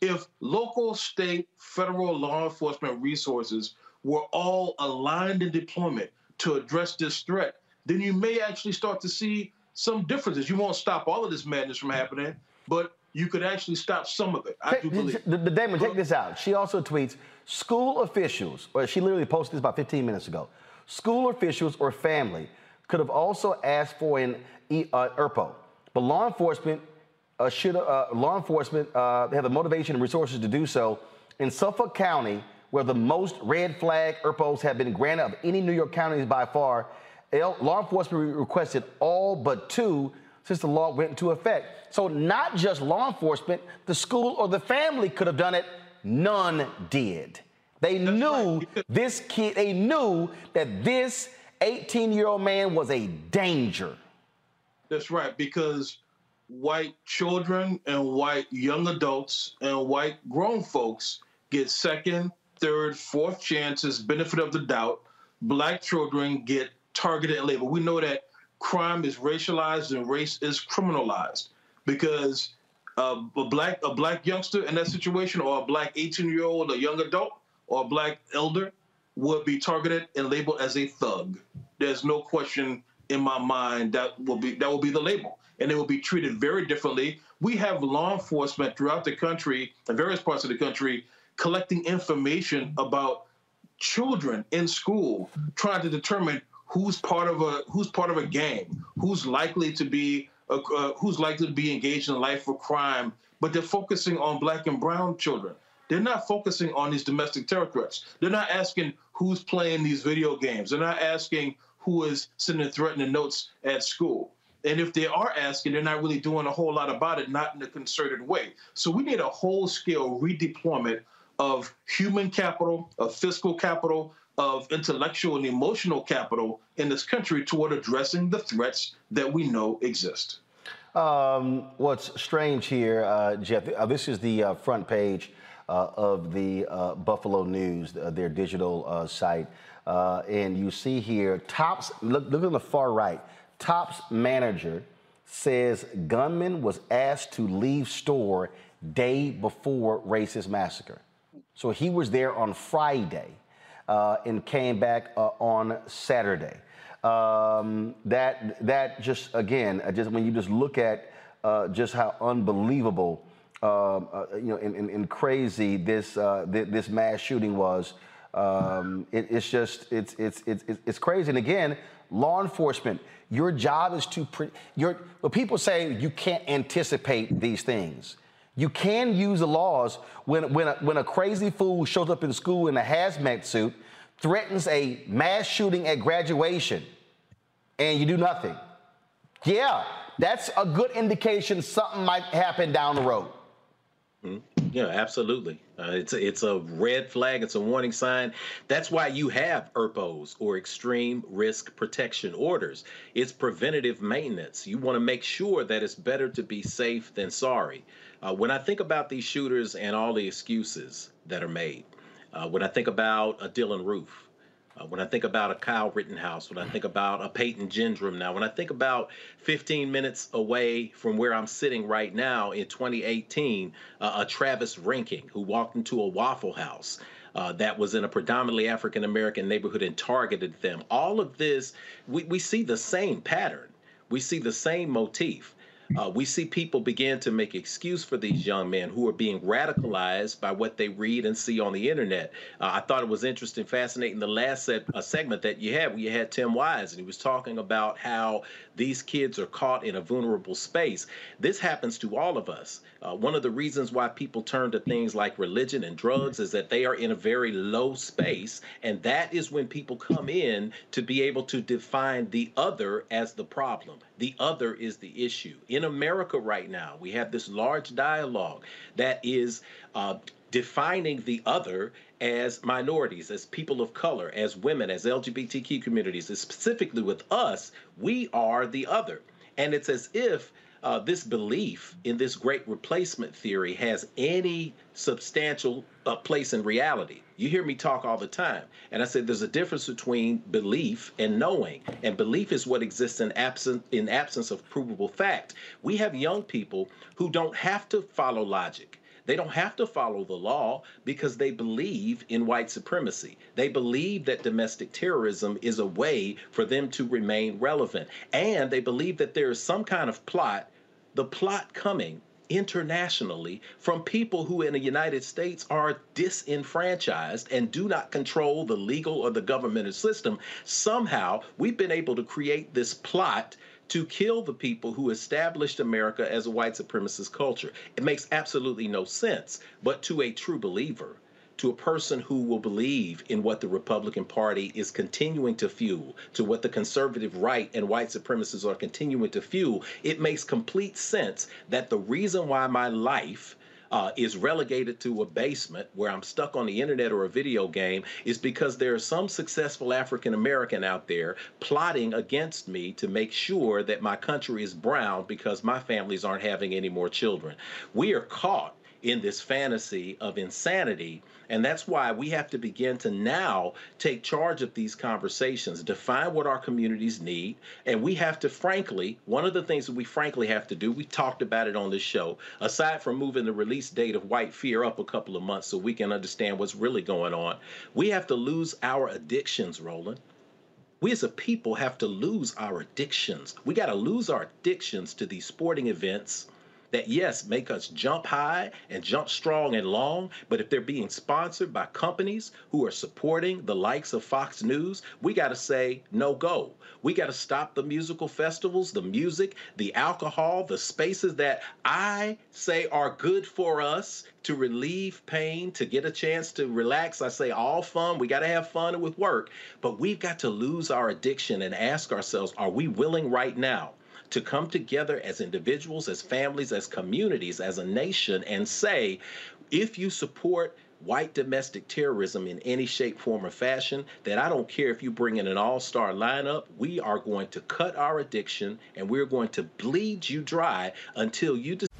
If local, state, federal law enforcement resources were all aligned in deployment to address this threat, then you may actually start to see some differences. You won't stop all of this madness from happening, but you could actually stop some of it. I do believe. The, the Damon, take this out. She also tweets school officials, or she literally posted this about 15 minutes ago. School officials or family could have also asked for an uh, ERPO, but law enforcement uh, should uh, law enforcement uh, have the motivation and resources to do so. In Suffolk County, where the most red flag ERPOs have been granted of any New York counties by far. Law enforcement requested all but two since the law went into effect. So not just law enforcement, the school or the family could have done it. None did. They That's knew right. this kid, they knew that this 18 year old man was a danger. That's right, because white children and white young adults and white grown folks get second, third, fourth chances, benefit of the doubt. Black children get targeted and labeled. We know that crime is racialized and race is criminalized because uh, a black a black youngster in that situation, or a black 18 year old, a young adult, or a black elder would be targeted and labeled as a thug. There's no question in my mind that will be that will be the label, and they will be treated very differently. We have law enforcement throughout the country, in various parts of the country, collecting information about children in school, trying to determine who's part of a who's part of a gang, who's likely to be a, uh, who's likely to be engaged in life of crime. But they're focusing on black and brown children. They're not focusing on these domestic terror threats. They're not asking who's playing these video games. They're not asking who is sending threatening notes at school. And if they are asking, they're not really doing a whole lot about it, not in a concerted way. So we need a whole scale redeployment of human capital, of fiscal capital, of intellectual and emotional capital in this country toward addressing the threats that we know exist. Um, what's strange here, uh, Jeff, uh, this is the uh, front page uh, of the uh, Buffalo News, their digital site. and you see here, Tops, look, look on the far right, Tops manager says gunman was asked to leave store day before racist massacre. So he was there on Friday uh, and came back uh, on Saturday. Um, that that just again, uh, just when you just look at uh, just how unbelievable, um, uh, you know, and, and, and, crazy this uh, th- this mass shooting was. Um, it, it's just it's, it's it's it's crazy. And again, law enforcement, your job is to pre- your. Well, people say you can't anticipate these things. You can use the laws when, when, a, when a crazy fool shows up in school in a hazmat suit, threatens a mass shooting at graduation, and you do nothing. Yeah, that's a good indication something might happen down the road. Mm-hmm. Yeah, absolutely. Uh, it's a, it's a red flag. It's a warning sign. That's why you have ERPOs or extreme risk protection orders. It's preventative maintenance. You want to make sure that it's better to be safe than sorry. Uh, when I think about these shooters and all the excuses that are made, uh, when I think about a Dylann Roof, uh, when I think about a Kyle Rittenhouse, when I think about a Peyton Gendron now, when I think about 15 minutes away from where I'm sitting right now in 2018, uh, a Travis Reinking who walked into a Waffle House. Uh, that was in a predominantly African American neighborhood and targeted them. All of this, we, we see the same pattern. We see the same motif. Uh, we see people begin to make excuse for these young men who are being radicalized by what they read and see on the internet. Uh, I thought it was interesting, fascinating. The last set, a segment that you had, where you had Tim Wise, and he was talking about how these kids are caught in a vulnerable space. This happens to all of us. Uh, one of the reasons why people turn to things like religion and drugs is that they are in a very low space, and that is when people come in to be able to define the other as the problem. The other is the issue. In America right now, we have this large dialogue that is uh, defining the other as minorities, as people of color, as women, as LGBTQ communities, specifically with us, we are the other. And it's as if uh, this belief in this great replacement theory has any substantial uh, place in reality. You hear me talk all the time, and I said there's a difference between belief and knowing, and belief is what exists in absence in absence of provable fact. We have young people who don't have to follow logic. They don't have to follow the law because they believe in white supremacy. They believe that domestic terrorism is a way for them to remain relevant. And they believe that there is some kind of plot, the plot coming internationally from people who in the United States are disenfranchised and do not control the legal or the governmental system. Somehow we've been able to create this plot to kill the people who established America as a white supremacist culture. It makes absolutely no sense. But to a true believer, to a person who will believe in what the Republican Party is continuing to fuel, to what the conservative right and white supremacists are continuing to fuel, it makes complete sense that the reason why my life uh, is relegated to a basement where I'm stuck on the internet or a video game is because there is some successful African American out there plotting against me to make sure that my country is brown because my families aren't having any more children. We are caught in this fantasy of insanity. And that's why we have to begin to now take charge of these conversations, define what our communities need. And we have to, frankly, one of the things that we frankly have to do, we talked about it on this show, aside from moving the release date of White Fear up a couple of months so we can understand what's really going on, we have to lose our addictions, Roland. We as a people have to lose our addictions. We got to lose our addictions to these sporting events that yes make us jump high and jump strong and long but if they're being sponsored by companies who are supporting the likes of fox news we got to say no go. We got to stop the musical festivals the music the alcohol the spaces that i say are good for us to relieve pain to get a chance to relax. I say all fun. We got to have fun with work. But we've got to lose our addiction and ask ourselves are we willing right now to come together as individuals, as families, as communities, as a nation, and say, if you support white domestic terrorism in any shape, form, or fashion, that I don't care if you bring in an all star lineup, we are going to cut our addiction and we're going to bleed you dry until you.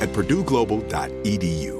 at purdueglobal.edu.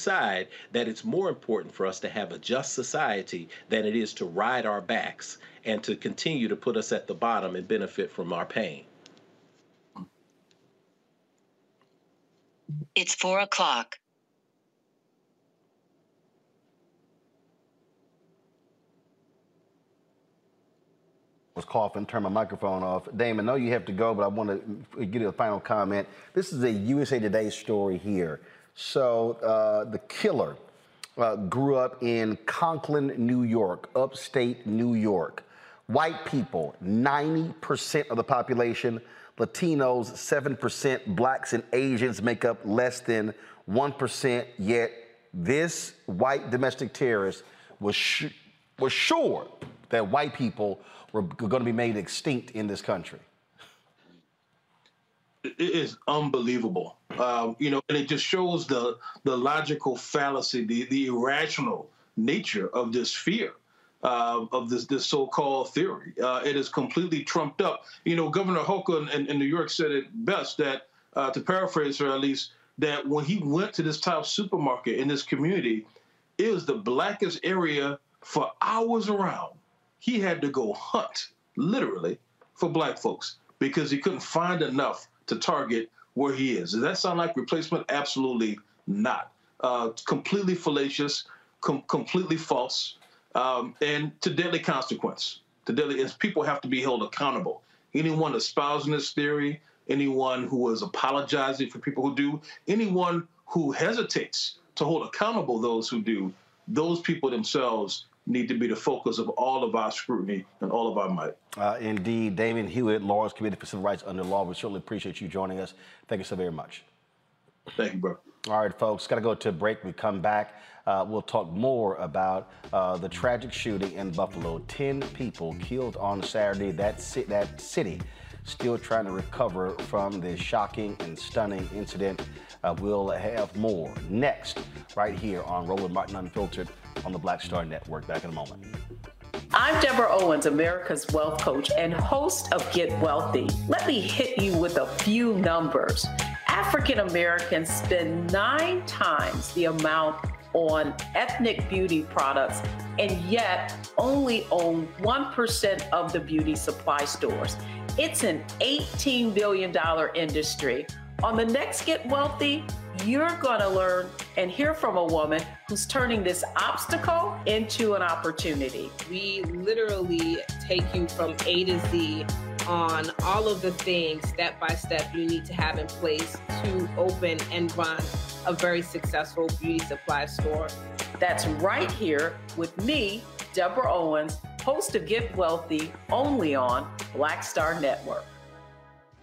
side that it's more important for us to have a just society than it is to ride our backs and to continue to put us at the bottom and benefit from our pain. It's four o'clock. was coughing, turn my microphone off. Damon, I know you have to go, but I want to give you a final comment. This is a USA Today story here. So uh, the killer uh, grew up in Conklin, New York, upstate New York. White people, 90% of the population. Latinos, 7%. Blacks and Asians make up less than 1%. Yet this white domestic terrorist was, sh- was sure that white people were going to be made extinct in this country. It is unbelievable, uh, you know, and it just shows the the logical fallacy, the the irrational nature of this fear. Uh, of this this so-called theory, uh, it is completely trumped up. You know, Governor Hochul in, in New York said it best that, uh, to paraphrase her at least, that when he went to this top supermarket in this community, it was the blackest area for hours around. He had to go hunt, literally, for black folks because he couldn't find enough to target where he is. Does that sound like replacement? Absolutely not. Uh, completely fallacious, com- completely false, um, and to deadly consequence. To deadly, people have to be held accountable. Anyone espousing this theory, anyone who is apologizing for people who do, anyone who hesitates to hold accountable those who do, those people themselves need to be the focus of all of our scrutiny and all of our might. Uh, indeed. Damon Hewitt, Lawyers' Committee for Civil Rights Under Law. We certainly appreciate you joining us. Thank you so very much. Thank you, bro. All right, folks, got to go to a break. We come back. Uh, we'll talk more about uh, the tragic shooting in Buffalo. 10 people killed on Saturday. That, ci- that city still trying to recover from this shocking and stunning incident. Uh, we'll have more next, right here on Roland Martin Unfiltered on the Black Star Network. Back in a moment. I'm Deborah Owens, America's Wealth Coach and host of Get Wealthy. Let me hit you with a few numbers. African Americans spend nine times the amount on ethnic beauty products and yet only own 1% of the beauty supply stores. It's an $18 billion industry. On the next Get Wealthy, you're going to learn and hear from a woman who's turning this obstacle into an opportunity. We literally take you from A to Z on all of the things step by step you need to have in place to open and run a very successful beauty supply store. That's right here with me, Deborah Owens, host of Get Wealthy, only on Black Star Network.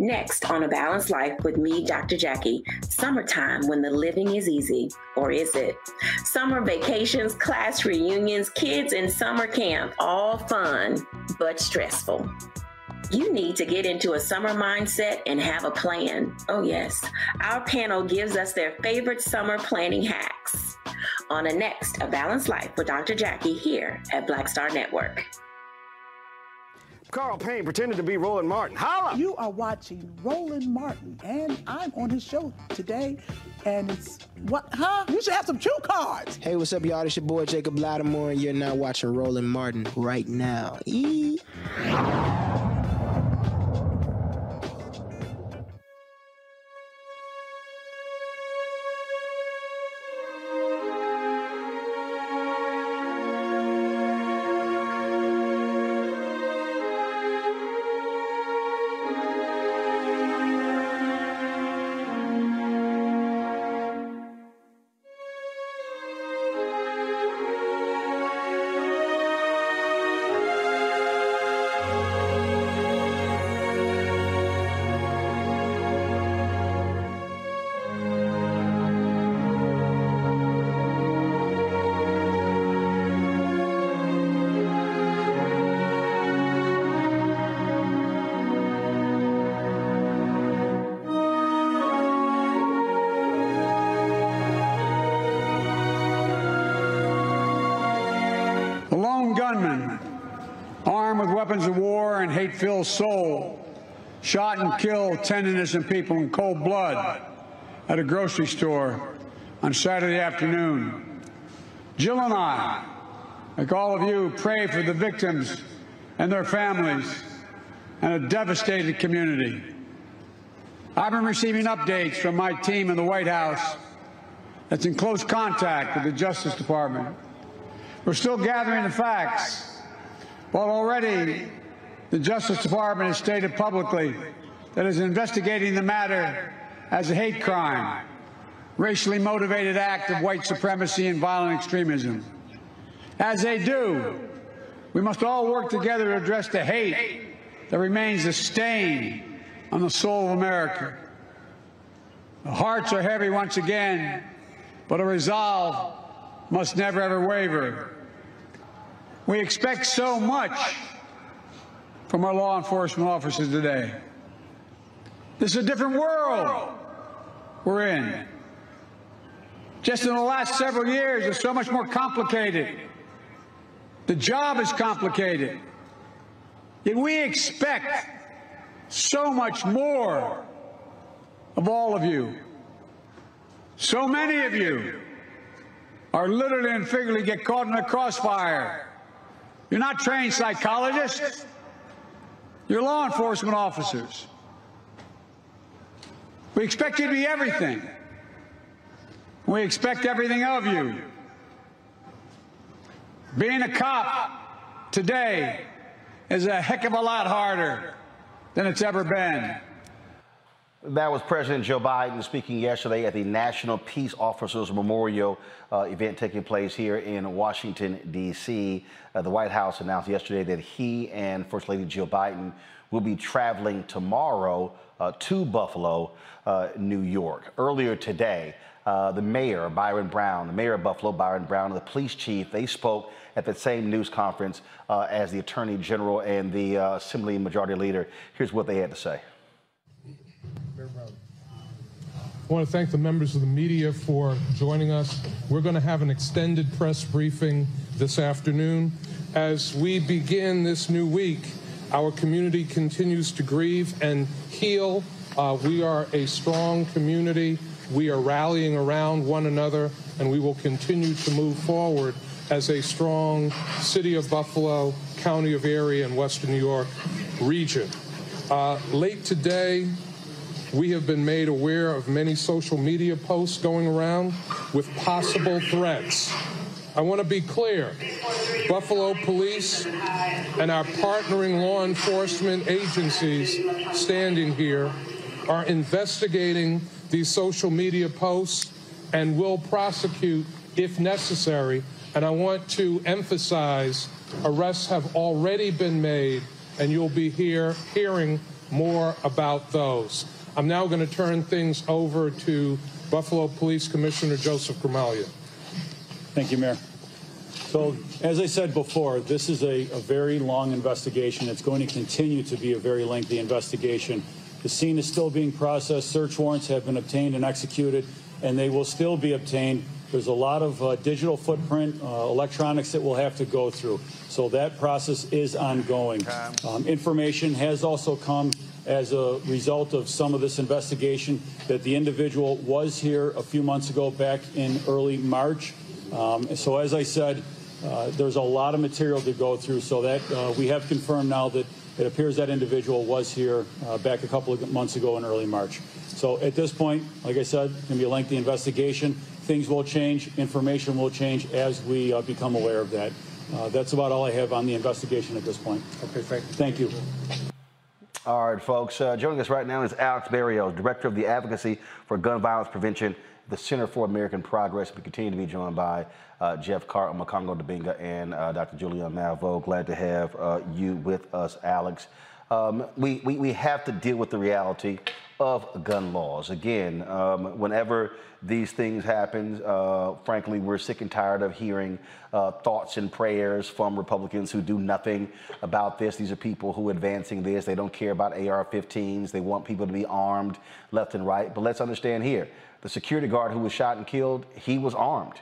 Next on A Balanced Life with me, Dr. Jackie, summertime when the living is easy, or is it? Summer vacations, class reunions, kids in summer camp, all fun, but stressful. You need to get into a summer mindset and have a plan. Oh, yes. Our panel gives us their favorite summer planning hacks. On a next, A Balanced Life with Dr. Jackie here at Black Star Network. Carl Payne pretended to be Roland Martin. Holla! You are watching Roland Martin, and I'm on his show today. And it's what? Huh? You should have some cue cards. Hey, what's up, y'all? It's your boy Jacob Latimore, and you're now watching Roland Martin right now. Eee. And killed 10 innocent people in cold blood at a grocery store on Saturday afternoon. Jill and I, like all of you, pray for the victims and their families and a devastated community. I've been receiving updates from my team in the White House that's in close contact with the Justice Department. We're still gathering the facts, but already the Justice Department has stated publicly that is investigating the matter as a hate crime, racially motivated act of white supremacy and violent extremism. As they do, we must all work together to address the hate that remains a stain on the soul of America. The hearts are heavy once again, but a resolve must never ever waver. We expect so much from our law enforcement officers today. This is a different world we're in. Just in the last several years, it's so much more complicated. The job is complicated. Yet we expect so much more of all of you. So many of you are literally and figuratively get caught in the crossfire. You're not trained psychologists. You're law enforcement officers. We expect you to be everything. We expect everything of you. Being a cop today is a heck of a lot harder than it's ever been. That was President Joe Biden speaking yesterday at the National Peace Officers Memorial uh, event taking place here in Washington, D.C. Uh, the White House announced yesterday that he and First Lady Jill Biden will be traveling tomorrow uh, to Buffalo, uh, New York. Earlier today, uh, the mayor, Byron Brown, the mayor of Buffalo, Byron Brown, and the police chief, they spoke at the same news conference uh, as the attorney general and the Assembly Majority Leader. Here's what they had to say. I want to thank the members of the media for joining us. We're going to have an extended press briefing this afternoon. As we begin this new week, our community continues to grieve and heal. Uh, we are a strong community. We are rallying around one another, and we will continue to move forward as a strong City of Buffalo, County of Erie, and Western New York region. Uh, late today, we have been made aware of many social media posts going around with possible threats. I want to be clear Buffalo Police and our partnering law enforcement agencies standing here are investigating these social media posts and will prosecute if necessary. And I want to emphasize arrests have already been made, and you'll be here hearing more about those. I'm now going to turn things over to Buffalo Police Commissioner Joseph Gramaglia. Thank you, Mayor. So, as I said before, this is a, a, very long investigation. It's going to continue to be a very lengthy investigation. The scene is still being processed. Search warrants have been obtained and executed, and they will still be obtained. There's a lot of uh, digital footprint, uh, electronics that we'll have to go through. So that process is ongoing. Um, information has also come as a result of some of this investigation that the individual was here a few months ago, back in early March. Um, so as I said, uh, there's a lot of material to go through. So that uh, we have confirmed now that it appears that individual was here uh, back a couple of months ago in early March. So at this point, like I said, it's going to be a lengthy investigation. Things will change. Information will change as we uh, become aware of that. Uh, that's about all I have on the investigation at this point. Okay, thank you. Thank you. All right, folks. Uh, joining us right now is Alex Barrios, Director of the Advocacy for Gun Violence Prevention, the Center for American Progress. We continue to be joined by uh, Jeff Carr, Omekongo Dibinga, and uh, Dr. Julianne Malveaux. Glad to have uh, you with us, Alex. Um, we, we, we have to deal with the reality of gun laws. Again, um, whenever these things happen, uh, frankly, we're sick and tired of hearing uh, thoughts and prayers from Republicans who do nothing about this. These are people who are advancing this. They don't care about AR 15s. They want people to be armed left and right. But let's understand here the security guard who was shot and killed, he was armed.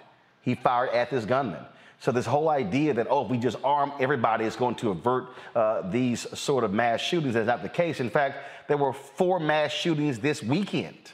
He fired at this gunman. So this whole idea that oh, if we just arm everybody, it's going to avert uh, these sort of mass shootings is not the case. In fact, there were four mass shootings this weekend.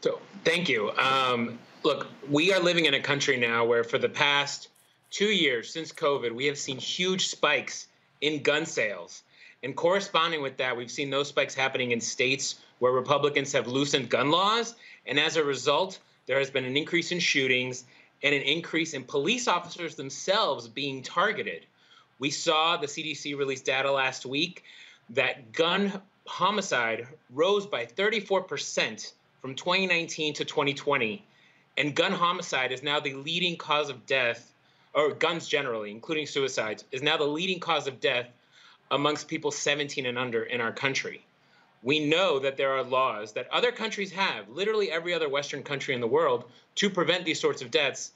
So thank you. Um, look, we are living in a country now where for the past two years since COVID, we have seen huge spikes in gun sales. And corresponding with that, we've seen those spikes happening in states where Republicans have loosened gun laws. And as a result, there has been an increase in shootings and an increase in police officers themselves being targeted. We saw the CDC release data last week that gun homicide rose by 34% from 2019 to 2020. And gun homicide is now the leading cause of death, or guns generally, including suicides, is now the leading cause of death amongst people 17 and under in our country we know that there are laws that other countries have, literally every other Western country in the world, to prevent these sorts of deaths.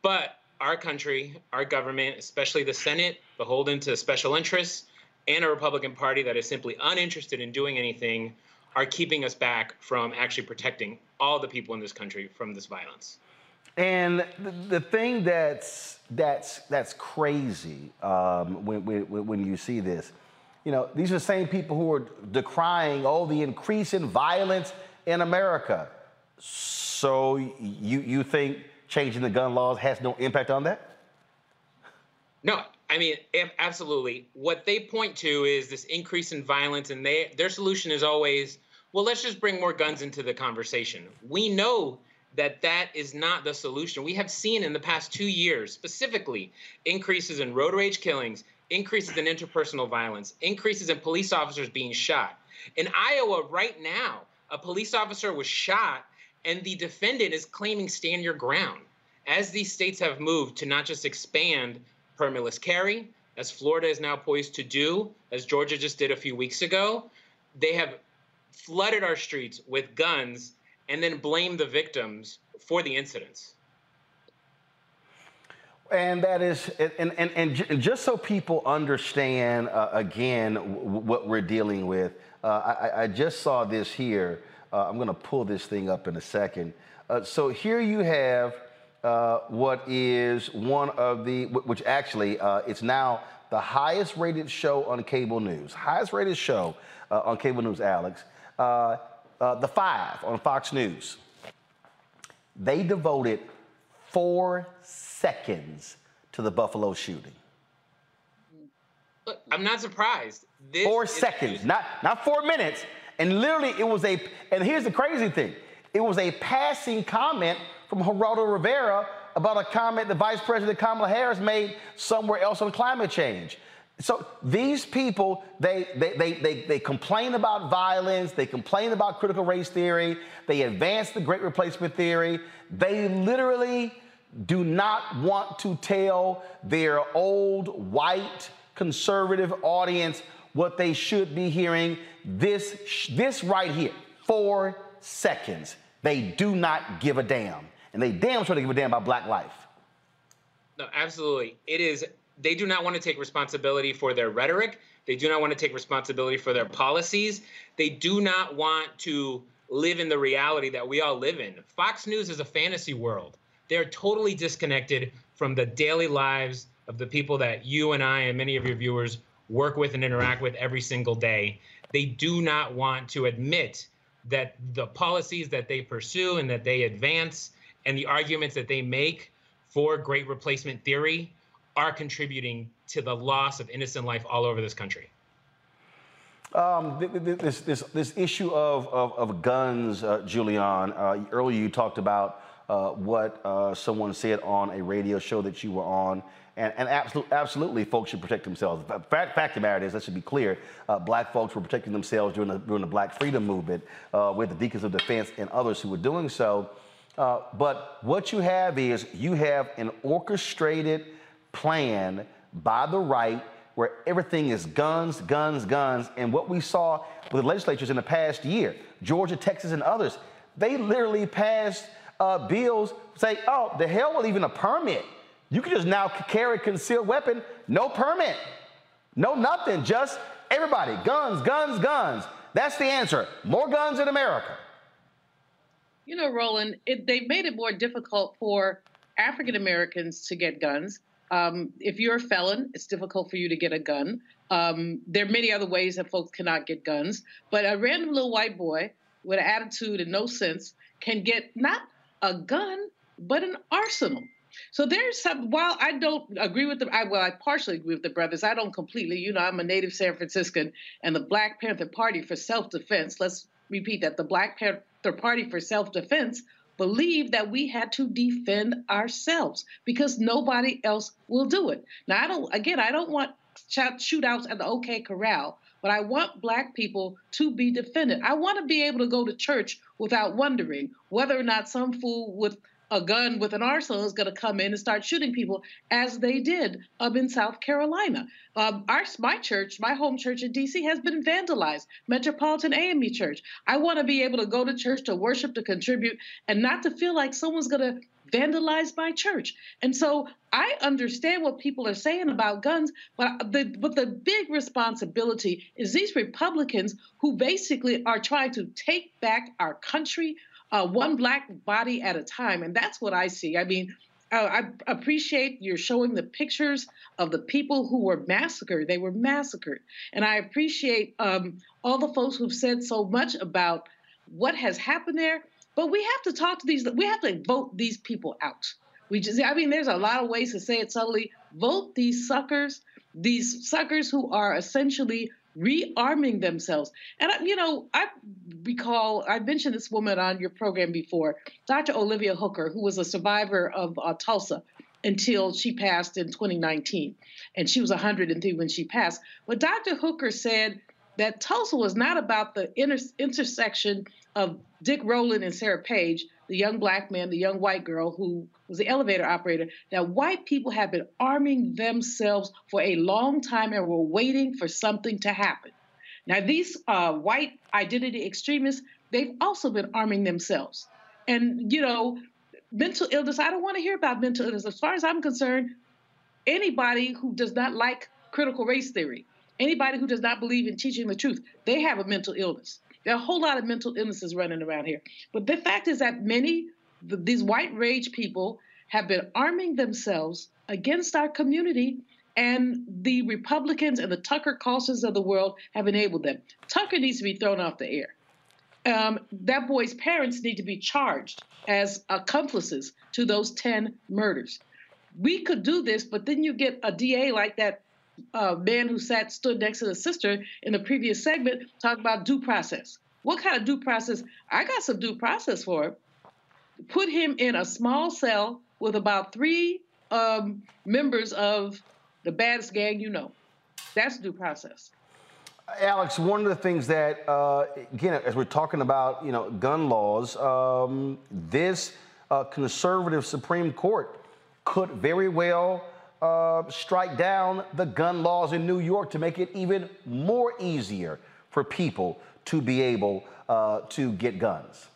But our country, our government, especially the Senate, beholden to special interests, and a Republican Party that is simply uninterested in doing anything, are keeping us back from actually protecting all the people in this country from this violence. And the, thing that's that's that's crazy um, when, when when you see this you know, these are the same people who are decrying, oh, the increase in violence in America. So you, you think changing the gun laws has no impact on that? No, I mean, absolutely. What they point to is this increase in violence, and they, their solution is always, well, let's just bring more guns into the conversation. We know that that is not the solution. We have seen in the past two years, specifically, increases in road rage killings, increases in interpersonal violence, increases in police officers being shot. In Iowa, right now, a police officer was shot, and the defendant is claiming stand your ground. As these states have moved to not just expand permitless carry, as Florida is now poised to do, as Georgia just did a few weeks ago, they have flooded our streets with guns and then blamed the victims for the incidents. And that is, and, and, and, just so people understand uh, again what we're dealing with, uh, I, I, just saw this here. Uh, I'm going to pull this thing up in a second. Uh, so here you have uh, what is one of the, which actually uh, it's now the highest rated show on cable news, highest rated show on cable news, Alex. The Five on Fox News. They devoted four seconds to the Buffalo shooting. Look, I'm not surprised. This four seconds, not not four minutes. And literally, it was a. And here's the crazy thing: it was a passing comment from Geraldo Rivera about a comment that Vice President Kamala Harris made somewhere else on climate change. So these people, they, they, they, they, they complain about violence, they complain about critical race theory, they advance the great replacement theory. They literally do not want to tell their old white conservative audience what they should be hearing. This, this right here, four seconds. They do not give a damn. And they damn sure they give a damn about black life. No, absolutely. It is. They do not want to take responsibility for their rhetoric. They do not want to take responsibility for their policies. They do not want to live in the reality that we all live in. Fox News is a fantasy world. They're totally disconnected from the daily lives of the people that you and I and many of your viewers work with and interact with every single day. They do not want to admit that the policies that they pursue and that they advance and the arguments that they make for great replacement theory are contributing to the loss of innocent life all over this country. Um, th- th- this, this, this issue of, of, of guns, uh, Julianne, uh, earlier you talked about uh, what uh, someone said on a radio show that you were on. And, and absolutely, absolutely, folks should protect themselves. Fact, fact of the matter is, that should be clear. Uh, black folks were protecting themselves during the, during the Black Freedom Movement uh, with the Deacons of Defense and others who were doing so. Uh, but what you have is you have an orchestrated plan by the right where everything is guns, guns, guns. And what we saw with the legislatures in the past year, Georgia, Texas, and others, they literally passed uh, bills say, oh, the hell with even a permit. You can just now carry concealed weapon, no permit, no nothing, just everybody, guns, guns, guns. That's the answer. More guns in America. You know, Roland, it, they've made it more difficult for African Americans to get guns. Um, if you're a felon, it's difficult for you to get a gun. Um, there are many other ways that folks cannot get guns, but a random little white boy with an attitude and no sense can get not a gun, but an arsenal. So there's some. While I don't agree with the, I, well, I partially agree with the brothers. I don't completely. You know, I'm a native San Franciscan, and the Black Panther Party for self-defense. Let's repeat that: the Black Panther Party for self-defense believed that we had to defend ourselves because nobody else will do it. Now, I don't. Again, I don't want shootouts at the OK Corral, but I want black people to be defended. I want to be able to go to church without wondering whether or not some fool with a gun with an arsenal is going to come in and start shooting people, as they did up in South Carolina. Um, our my church, my home church in D.C., has been vandalized. Metropolitan AME Church. I want to be able to go to church to worship, to contribute, and not to feel like someone's going to vandalize my church. And so I understand what people are saying about guns, but the but the big responsibility is these Republicans who basically are trying to take back our country uh, one black body at a time. And that's what I see. I mean, uh, I appreciate you're showing the pictures of the people who were massacred. They were massacred. And I appreciate um, all the folks who've said so much about what has happened there. But we have to talk to these, we have to vote these people out. We just, I mean, there's a lot of ways to say it subtly. Vote these suckers, these suckers who are essentially rearming themselves. And, you know, I recall, I mentioned this woman on your program before, Dr. Olivia Hooker, who was a survivor of uh, Tulsa until she passed in 2019. And she was 103 when she passed. But Dr. Hooker said that Tulsa was not about the inter- intersection of Dick Rowland and Sarah Page, the young black man, the young white girl who was the elevator operator, that white people have been arming themselves for a long time and were waiting for something to happen. Now, these uh, white identity extremists, they've also been arming themselves. And, you know, mental illness, I don't want to hear about mental illness. As far as I'm concerned, anybody who does not like critical race theory, anybody who does not believe in teaching the truth, they have a mental illness. There are a whole lot of mental illnesses running around here. But the fact is that many, these white rage people have been arming themselves against our community, and the Republicans and the Tucker Carlsons of the world have enabled them. Tucker needs to be thrown off the air. um, that boy's parents need to be charged as accomplices to those 10 murders. We could do this, but then you get a DA like that uh, man who sat stood next to the sister in the previous segment talked about due process. What kind of due process? I got some due process for him. Put him in a small cell with about three um, members of the baddest gang you know. That's due process. Alex, one of the things that, uh, again, as we're talking about, you know, gun laws, um, this uh, conservative Supreme Court could very well uh, strike down the gun laws in New York to make it even more easier for people to be able uh, to get guns.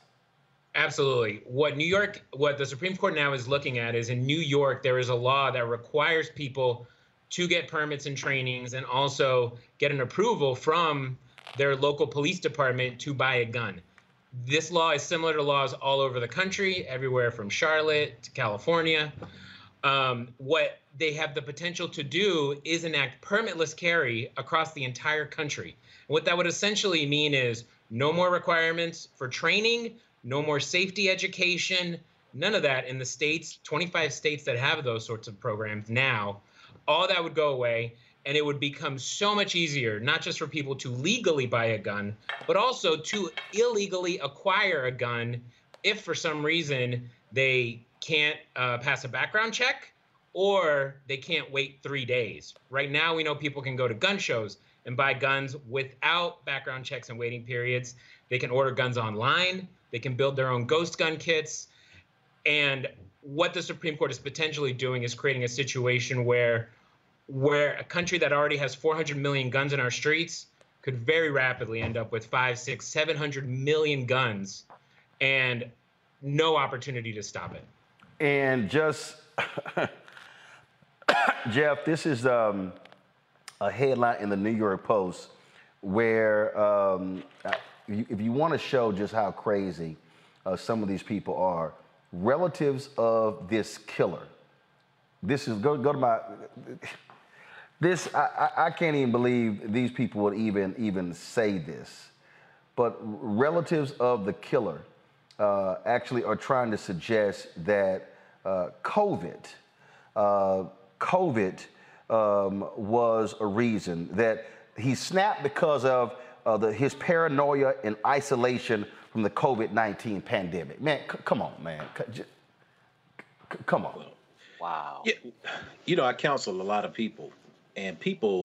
Absolutely. What New York, what the Supreme Court now is looking at is in New York, there is a law that requires people to get permits and trainings and also get an approval from their local police department to buy a gun. This law is similar to laws all over the country, everywhere from Charlotte to California. Um, what they have the potential to do is enact permitless carry across the entire country. what that would essentially mean is no more requirements for training, no more safety education, none of that in the states, 25 states that have those sorts of programs now. All that would go away, and it would become so much easier, not just for people to legally buy a gun, but also to illegally acquire a gun if for some reason they can't uh, pass a background check or they can't wait three days. Right now, we know people can go to gun shows and buy guns without background checks and waiting periods. They can order guns online. They can build their own ghost gun kits. And what the Supreme Court is potentially doing is creating a situation where where a country that already has 400 million guns in our streets could very rapidly end up with five, six, 700 million guns and no opportunity to stop it. And just, Jeff, this is um, a headline in the New York Post where um, if you want to show just how crazy uh, some of these people are, relatives of this killer. This is go go to my. This I, I can't even believe these people would even even say this, but relatives of the killer uh, actually are trying to suggest that uh, COVID, uh, COVID um, was a reason that he snapped because of uh, the, his paranoia and isolation from the COVID 19 pandemic. Man, c- come on, man. C- c- come on. Wow. Yeah, you know, I counsel a lot of people, and people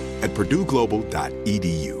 at purdueglobal.edu.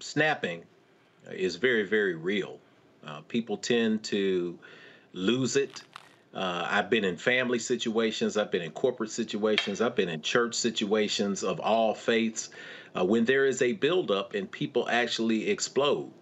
snapping is very, very real. Uh, people tend to lose it. Uh, I've been in family situations, I've been in corporate situations, I've been in church situations of all faiths. Uh, when there is a buildup and people actually explode,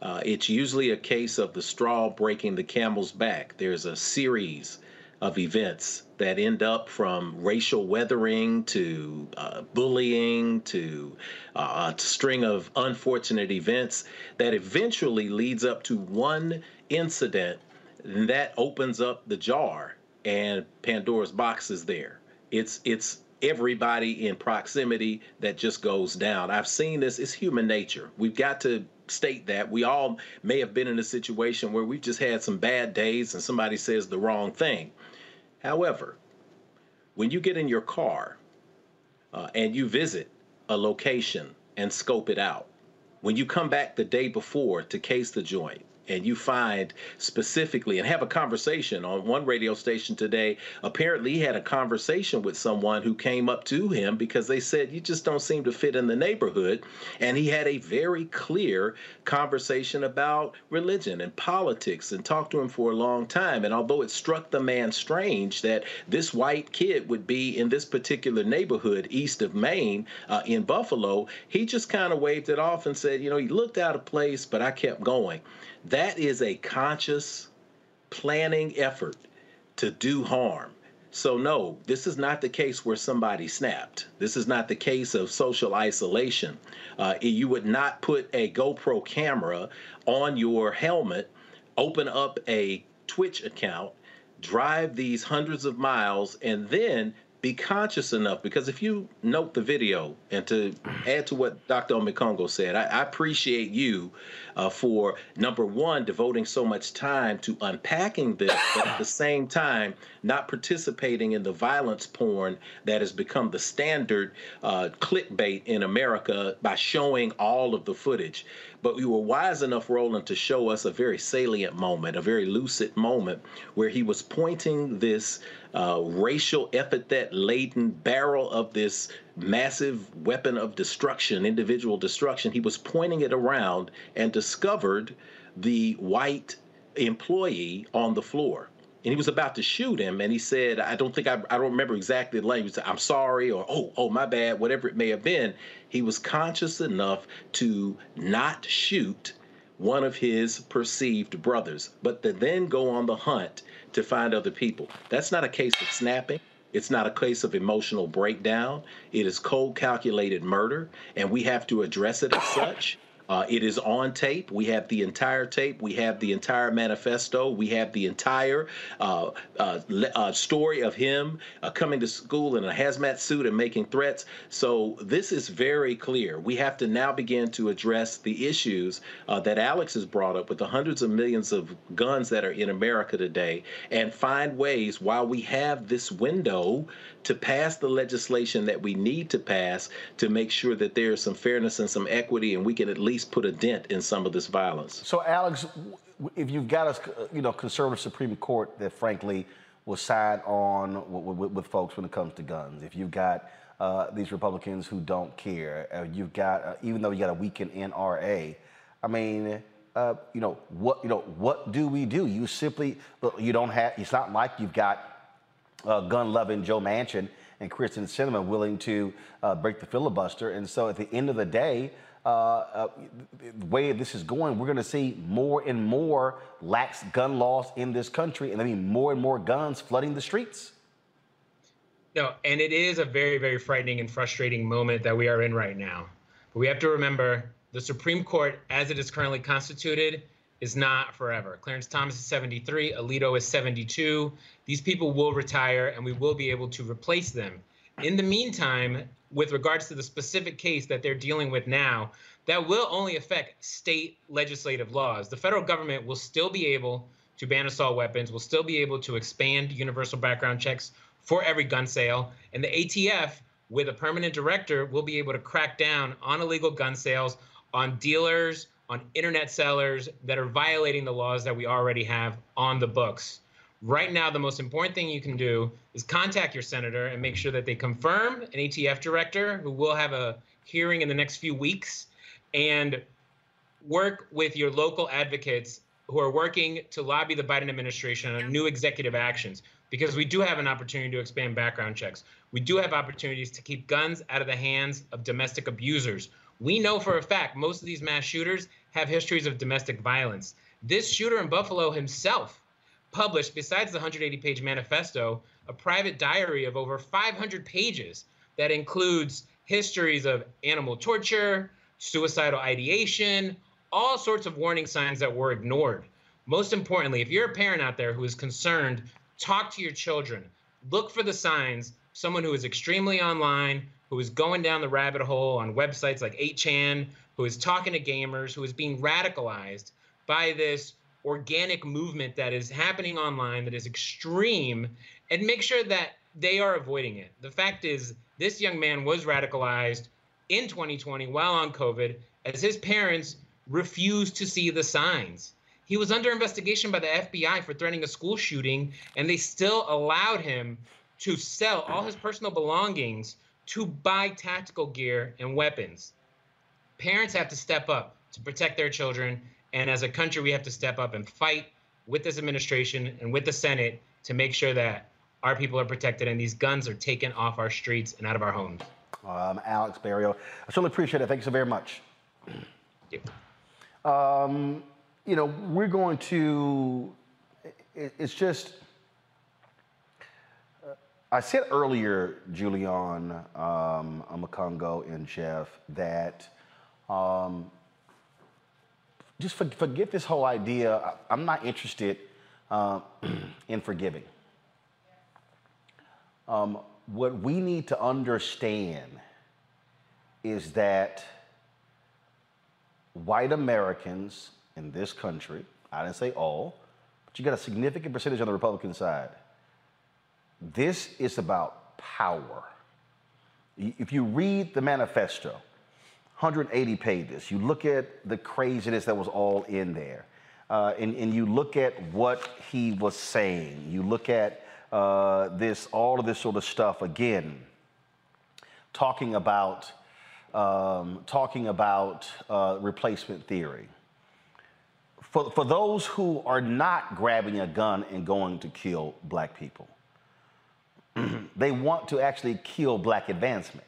uh, it's usually a case of the straw breaking the camel's back. There's a series of events that end up from racial weathering to uh, bullying to uh, a string of unfortunate events that eventually leads up to one incident that opens up the jar and Pandora's box is there. It's it's everybody in proximity that just goes down. I've seen this. It's human nature. We've got to state that we all may have been in a situation where we've just had some bad days and somebody says the wrong thing. However, when you get in your car uh, and you visit a location and scope it out, when you come back the day before to case the joint, and you find specifically and have a conversation on one radio station today apparently he had a conversation with someone who came up to him because they said you just don't seem to fit in the neighborhood and he had a very clear conversation about religion and politics and talked to him for a long time and although it struck the man strange that this white kid would be in this particular neighborhood east of Main uh, in buffalo he just kind of waved it off and said you know he looked out of place but i kept going that is a conscious planning effort to do harm. So, no, this is not the case where somebody snapped. This is not the case of social isolation. Uh, you would not put a GoPro camera on your helmet, open up a Twitch account, drive these hundreds of miles, and then be conscious enough because if you note the video and to add to what Dr. Omekongo said, I, I appreciate you uh, for number one, devoting so much time to unpacking this, but at the same time, not participating in the violence porn that has become the standard uh, clickbait in America by showing all of the footage. But you were wise enough, Roland, to show us a very salient moment, a very lucid moment where he was pointing this uh, racial epithet laden barrel of this massive weapon of destruction, individual destruction. He was pointing it around and discovered the white employee on the floor. And he was about to shoot him, and he said, "I don't think I, I don't remember exactly the language. I'm sorry, or oh, oh, my bad, whatever it may have been." He was conscious enough to not shoot one of his perceived brothers, but to then go on the hunt to find other people. That's not a case of snapping. It's not a case of emotional breakdown. It is cold calculated murder, and we have to address it as such. Uh, it is on tape. We have the entire tape. We have the entire manifesto. We have the entire uh, uh, uh story of him uh, coming to school in a hazmat suit and making threats. So this is very clear. We have to now begin to address the issues uh, that Alex has brought up with the hundreds of millions of guns that are in America today and find ways while we have this window to pass the legislation that we need to pass to make sure that there is some fairness and some equity and we can at least put a dent in some of this violence. So, Alex, if you've got a you know conservative Supreme Court that frankly will side on with, with, with folks when it comes to guns, if you've got uh, these Republicans who don't care, uh, you've got uh, even though you got a weakened NRA, I mean. Uh, you know what? You know what do we do? You simply you don't have. It's not like you've got uh, gun-loving Joe Manchin and Kyrsten Sinema willing to uh, break the filibuster. And so at the end of the day, uh, uh, the way this is going, we're going to see more and more lax gun laws in this country, and I mean more and more guns flooding the streets. No, and it is a very, very frightening and frustrating moment that we are in right now. But we have to remember the Supreme Court, as it is currently constituted, is not forever. Clarence Thomas is 73, Alito is 72. These people will retire, and we will be able to replace them. In the meantime, with regards to the specific case that they're dealing with now, that will only affect state legislative laws. The federal government will still be able to ban assault weapons, will still be able to expand universal background checks for every gun sale, and the ATF, with a permanent director, will be able to crack down on illegal gun sales, on dealers, on internet sellers that are violating the laws that we already have on the books. Right now, the most important thing you can do is contact your senator and make sure that they confirm an ATF director who will have a hearing in the next few weeks and work with your local advocates who are working to lobby the Biden administration on new executive actions because we do have an opportunity to expand background checks. We do have opportunities to keep guns out of the hands of domestic abusers. We know for a fact most of these mass shooters have histories of domestic violence. This shooter in Buffalo himself published, besides the 180 page manifesto, a private diary of over 500 pages that includes histories of animal torture, suicidal ideation, all sorts of warning signs that were ignored. Most importantly, if you're a parent out there who is concerned, talk to your children. Look for the signs. Someone who is extremely online, who is going down the rabbit hole on websites like 8chan, who is talking to gamers, who is being radicalized by this organic movement that is happening online that is extreme, and make sure that they are avoiding it. The fact is, this young man was radicalized in 2020 while on COVID as his parents refused to see the signs. He was under investigation by the FBI for threatening a school shooting, and they still allowed him to sell all his personal belongings to buy tactical gear and weapons. Parents have to step up to protect their children, and as a country, we have to step up and fight with this administration and with the Senate to make sure that our people are protected and these guns are taken off our streets and out of our homes. Um, Alex Barrio, I certainly appreciate it. Thank you so very much. Um, you know, we're going to, it, it's just, uh, I said earlier, Julianne, um, Omekongo, and Jeff, that um, just for, forget this whole idea. I, am not interested uh, in forgiving. Um, what we need to understand is that white Americans in this country, I didn't say all, but you got a significant percentage on the Republican side. This is about power. If you read the manifesto, 180 pages, you look at the craziness that was all in there, uh, and, and you look at what he was saying, you look at uh, this, all of this sort of stuff again, talking about, um, talking about uh, replacement theory. For, for those who are not grabbing a gun and going to kill black people, they want to actually kill black advancement.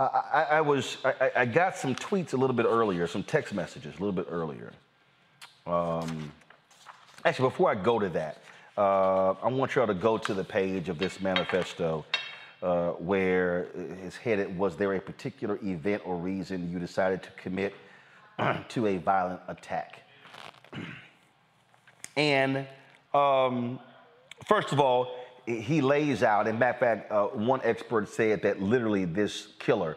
I, I, was I, I, got some tweets a little bit earlier, some text messages a little bit earlier. Um, actually, before I go to that, uh, I want y'all to go to the page of this manifesto uh, where it's headed, was there a particular event or reason you decided to commit to a violent attack? and um, first of all, he lays out, and in fact, uh, one expert said that literally this killer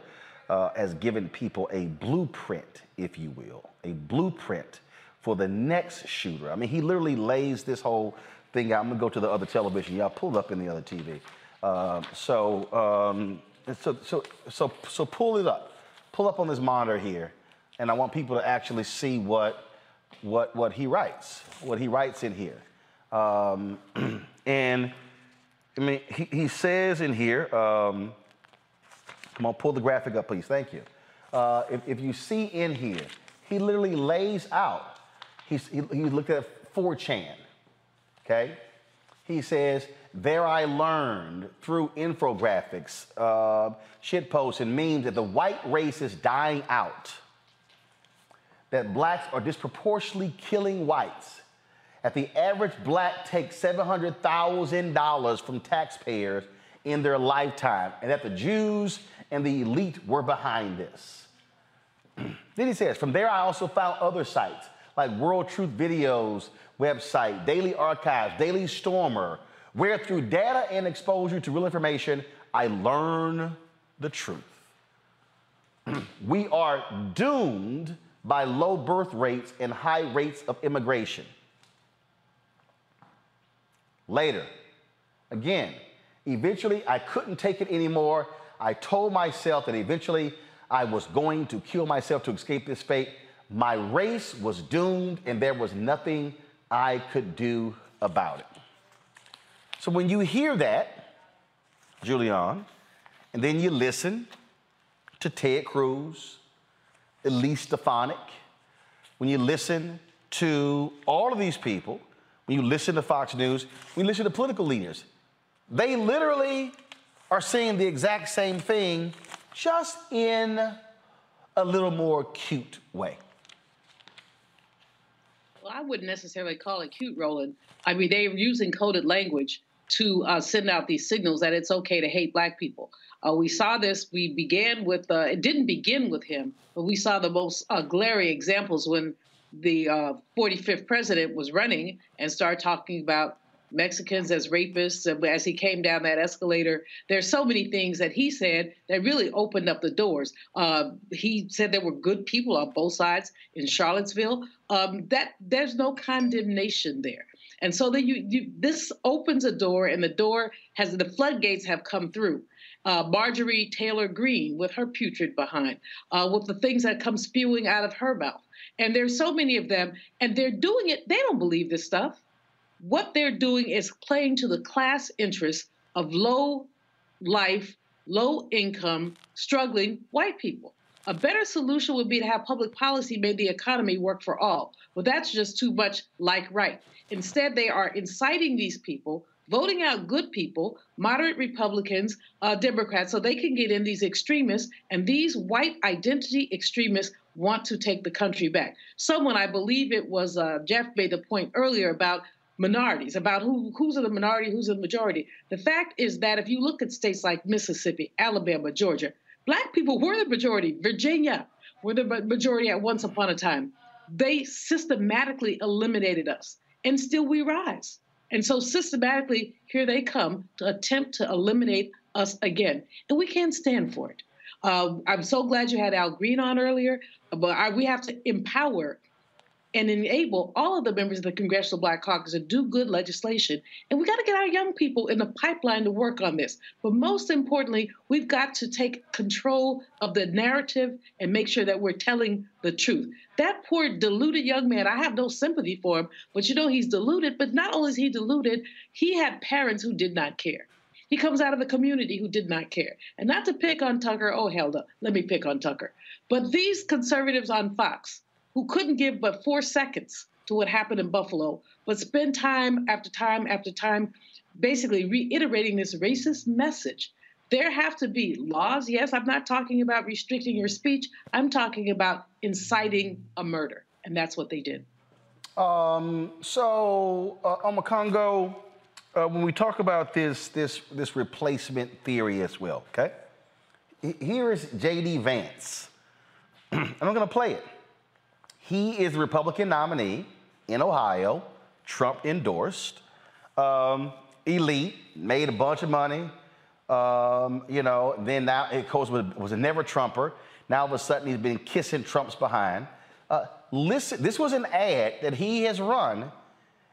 uh, has given people a blueprint, if you will, a blueprint for the next shooter. I mean, he literally lays this whole thing out. I'm gonna go to the other television. Y'all pull up in the other TV. Uh, so, um, so, so, so, so pull it up. Pull up on this monitor here, and I want people to actually see what, what, what he writes, what he writes in here. Um, and I mean, he, he says in here, um, come on, pull the graphic up, please. Thank you. Uh, if, if you see in here, he literally lays out, he's, he, he looked at 4chan, okay? He says, There I learned through infographics, uh, shit posts, and memes that the white race is dying out, that blacks are disproportionately killing whites, that the average black takes $700,000 from taxpayers in their lifetime, and that the Jews and the elite were behind this. then he says, From there I also found other sites like World Truth Videos website, Daily Archives, Daily Stormer, where through data and exposure to real information, I learn the truth. we are doomed by low birth rates and high rates of immigration. Later, again, eventually I couldn't take it anymore. I told myself that eventually I was going to kill myself to escape this fate. My race was doomed, and there was nothing I could do about it. So when you hear that, Julianne, and then you listen to Ted Cruz, Elise Stefanik, when you listen to all of these people, when you listen to Fox News, when you listen to political leaders, they literally are saying the exact same thing, just in a little more cute way. Well, I wouldn't necessarily call it cute, Roland. I mean, they're using coded language to uh, send out these signals that it's okay to hate black people. Uh, we saw this. We began with, uh, it didn't begin with him, but we saw the most uh, glaring examples when the 45th uh, president was running and started talking about Mexicans as rapists as he came down that escalator. There's so many things that he said that really opened up the doors. Uh, he said there were good people on both sides in Charlottesville. Um, that there's no condemnation there. And so then you, you, this opens a door, and the door has the floodgates have come through. Uh, Marjorie Taylor Greene with her putrid behind, uh, with the things that come spewing out of her mouth. And there's so many of them, and they're doing it. They don't believe this stuff. What they're doing is playing to the class interests of low life, low income, struggling white people. A better solution would be to have public policy make the economy work for all. Well, that's just too much like right. Instead, they are inciting these people, voting out good people, moderate Republicans, uh, Democrats, so they can get in these extremists. And these white identity extremists want to take the country back. Someone, I believe it was uh, Jeff, made the point earlier about minorities, about who who's in the minority, who's in the majority. The fact is that if you look at states like Mississippi, Alabama, Georgia, black people were the majority. Virginia were the majority at once upon a time. They systematically eliminated us, and still we rise. And so systematically, here they come to attempt to eliminate us again, and we can't stand for it. Uh, I'm so glad you had Al Green on earlier, but I, we have to empower and enable all of the members of the Congressional Black Caucus to do good legislation. And we got to get our young people in the pipeline to work on this. But most importantly, we've got to take control of the narrative and make sure that we're telling the truth. That poor deluded young man, I have no sympathy for him, but you know he's deluded. But not only is he deluded, he had parents who did not care. He comes out of a community who did not care. And not to pick on Tucker, oh, hell up, let me pick on Tucker. But these conservatives on Fox, who couldn't give but four seconds to what happened in Buffalo, but spend time after time after time basically reiterating this racist message. There have to be laws. Yes, I'm not talking about restricting your speech. I'm talking about inciting a murder. And that's what they did. Um, so, uh, Omekongo, uh, when we talk about this, this, this replacement theory as well, okay? Here is J.D. Vance. and I'm going to play it. He is the Republican nominee in Ohio, Trump endorsed. Um, elite, made a bunch of money. Um, you know, then now, it course, was, was a never Trumper. Now all of a sudden he's been kissing Trump's behind. Uh, listen, this was an ad that he has run.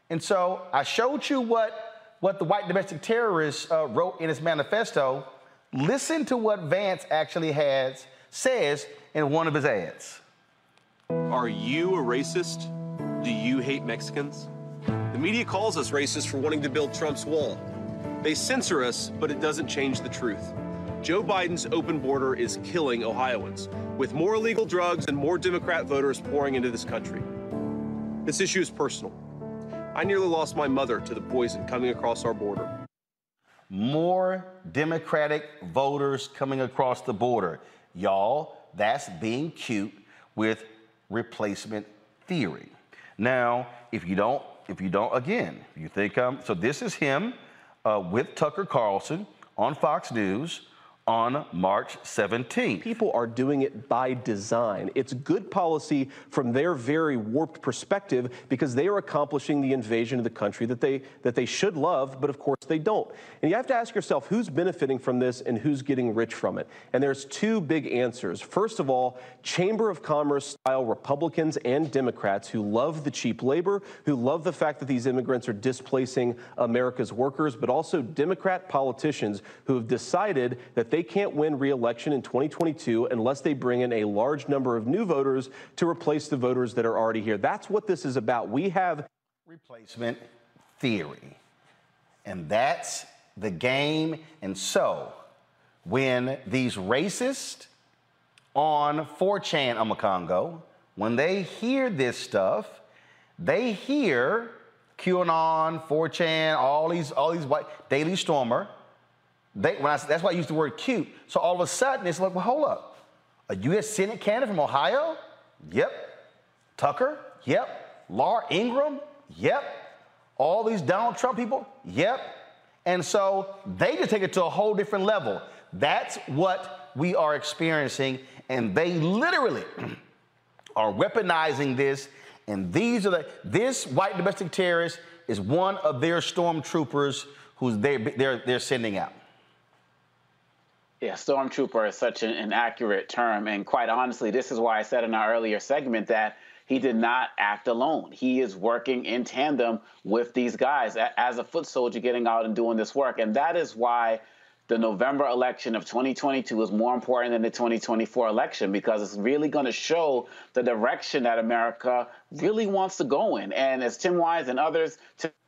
And so I showed you what, what the white domestic terrorist uh, wrote in his manifesto. Listen to what Vance actually has, says in one of his ads. Are you a racist? Do you hate Mexicans? The media calls us racist for wanting to build Trump's wall. They censor us, but it doesn't change the truth. Joe Biden's open border is killing Ohioans, with more illegal drugs and more Democrat voters pouring into this country. This issue is personal. I nearly lost my mother to the poison coming across our border. More Democratic voters coming across the border. Y'all, that's being cute with replacement theory. Now, if you don't, if you don't, again, you think um, so. This is him uh, with Tucker Carlson on Fox News on March 17th. People are doing it by design. It's good policy from their very warped perspective because they are accomplishing the invasion of the country that they that they should love, but of course they don't. And you have to ask yourself who's benefiting from this and who's getting rich from it. And there's two big answers. First of all, Chamber of Commerce style Republicans and Democrats who love the cheap labor, who love the fact that these immigrants are displacing America's workers, but also Democrat politicians who have decided that they can't win re-election in 2022 unless they bring in a large number of new voters to replace the voters that are already here. That's what this is about. We have replacement theory. And that's the game. And so, when these racists on 4chan Omekongo, when they hear this stuff, they hear QAnon, 4chan, all these, all these white, Daily Stormer, they, I, that's why I use the word cute. So all of a sudden, it's like, well, hold up. A U.S. Senate candidate from Ohio? Yep. Tucker? Yep. Laura Ingraham? Yep. All these Donald Trump people? Yep. And so they just take it to a whole different level. That's what we are experiencing. And they literally are weaponizing this. And these are the, this white domestic terrorist is one of their stormtroopers who's they, they're, they're sending out. Yeah, stormtrooper is such an, an, accurate term. And quite honestly, this is why I said in our earlier segment that he did not act alone. He is working in tandem with these guys as a foot soldier getting out and doing this work. And that is why the November election of 2022 is more important than the 2024 election because it's really going to show the direction that America really wants to go in. And as Tim Wise and others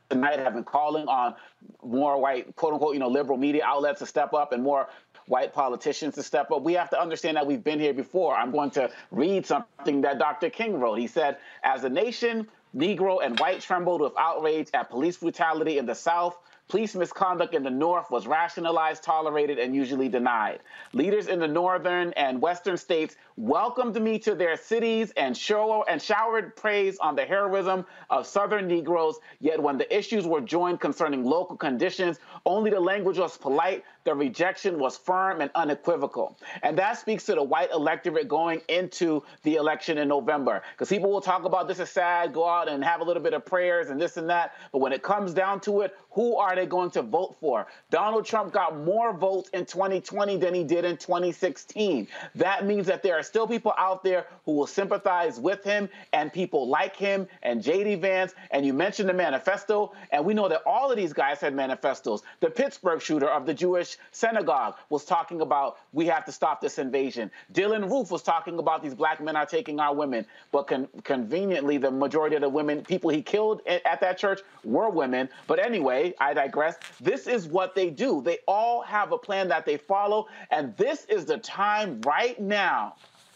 tonight have been calling on more white, quote unquote, you know, liberal media outlets to step up and more white politicians to step up. We have to understand that we've been here before. I'm going to read something that Dr. King wrote. He said, As a nation, Negro and white trembled with outrage at police brutality in the South. Police misconduct in the North was rationalized, tolerated, and usually denied. Leaders in the northern and western states welcomed me to their cities and, show, and showered praise on the heroism of southern Negroes. Yet when the issues were joined concerning local conditions, only the language was polite, the rejection was firm and unequivocal. And that speaks to the white electorate going into the election in November. Because people will talk about this is sad, go out and have a little bit of prayers and this and that. But when it comes down to it, who are they going to vote for? Donald Trump got more votes in 2020 than he did in 2016. That means that there are still people out there who will sympathize with him and people like him and J.D. Vance. And you mentioned the manifesto, and we know that all of these guys had manifestos. The Pittsburgh shooter of the Jewish synagogue was talking about we have to stop this invasion. Dylann Roof was talking about these black men are taking our women. But con- conveniently, the majority of the women, people he killed at that church were women. But anyway, I digress. This is what they do. They all have a plan that they follow. And this is the time right now.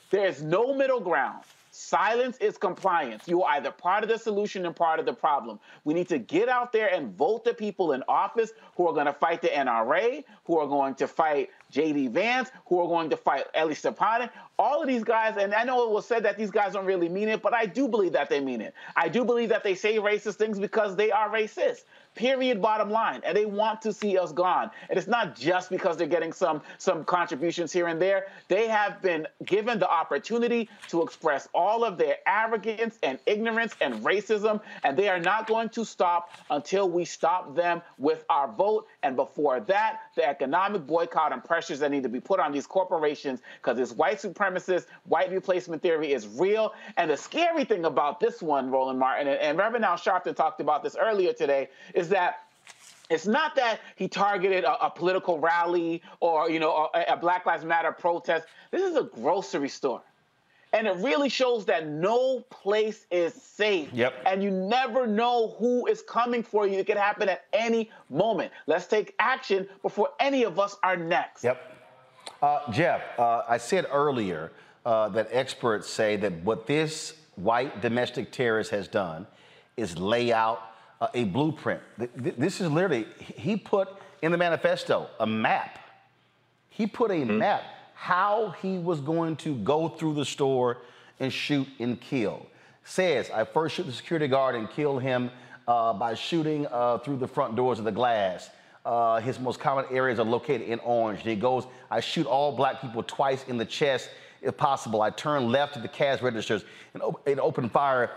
There is no middle ground. Silence is compliance. You are either part of the solution and part of the problem. We need to get out there and vote the people in office who are going to fight the NRA, who are going to fight J.D. Vance, who are going to fight Ellie Stefanik. All of these guys, and I know it was said that these guys don't really mean it, but I do believe that they mean it. I do believe that they say racist things because they are racist. Period. Bottom line, and they want to see us gone. And it's not just because they're getting some some contributions here and there. They have been given the opportunity to express all of their arrogance and ignorance and racism, and they are not going to stop until we stop them with our vote. And before that, the economic boycott and pressures that need to be put on these corporations because this white supremacist, white replacement theory is real. And the scary thing about this one, Roland Martin, and, and Reverend Al Sharpton talked about this earlier today, is is that it's not that he targeted a, a political rally or you know a, a Black Lives Matter protest. This is a grocery store. And it really shows that no place is safe. Yep. And you never know who is coming for you. It could happen at any moment. Let's take action before any of us are next. Yep. Uh, Jeff, uh, I said earlier uh, that experts say that what this white domestic terrorist has done is lay out uh, a blueprint. This is literally, he put in the manifesto a map. He put a mm-hmm. map how he was going to go through the store and shoot and kill. Says, I first shoot the security guard and kill him uh, by shooting uh, through the front doors of the glass. Uh, his most common areas are located in orange. And he goes, I shoot all black people twice in the chest if possible. I turn left to the cash registers and, op- and open fire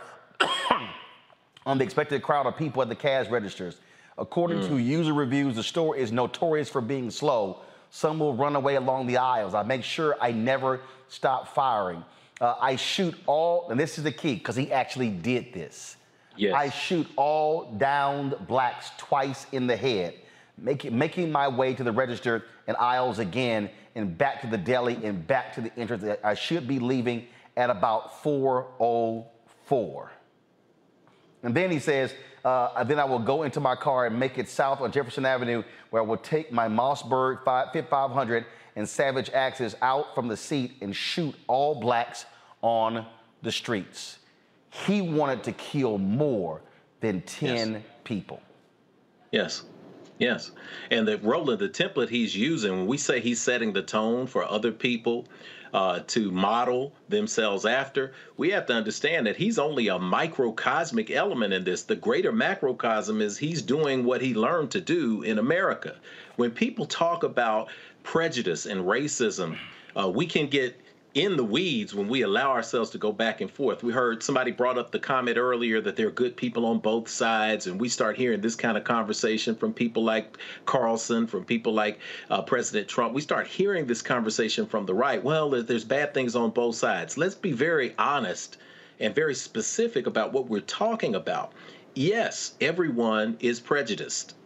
on the expected crowd of people at the cash registers. According mm. to user reviews, the store is notorious for being slow. Some will run away along the aisles. I make sure I never stop firing. Uh, I shoot all, and this is the key because he actually did this. Yes. I shoot all downed blacks twice in the head, make, making my way to the register and aisles again, and back to the deli and back to the entrance. I should be leaving at about 404. And then he says, uh, then I will go into my car and make it south on Jefferson Avenue, where I will take my Mossberg 500 and Savage Axis out from the seat and shoot all blacks on the streets. He wanted to kill more than 10 yes. people. Yes. Yes. And the Roland, the template he's using, when we say he's setting the tone for other people, uh, to model themselves after, we have to understand that he's only a microcosmic element in this. The greater macrocosm is he's doing what he learned to do in America. When people talk about prejudice and racism, uh, we can get in the weeds when we allow ourselves to go back and forth. We heard somebody brought up the comment earlier that there are good people on both sides, and we start hearing this kind of conversation from people like Carlson, from people like uh, President Trump. We start hearing this conversation from the right. Well, there's bad things on both sides. Let's be very honest and very specific about what we're talking about. Yes, everyone is prejudiced,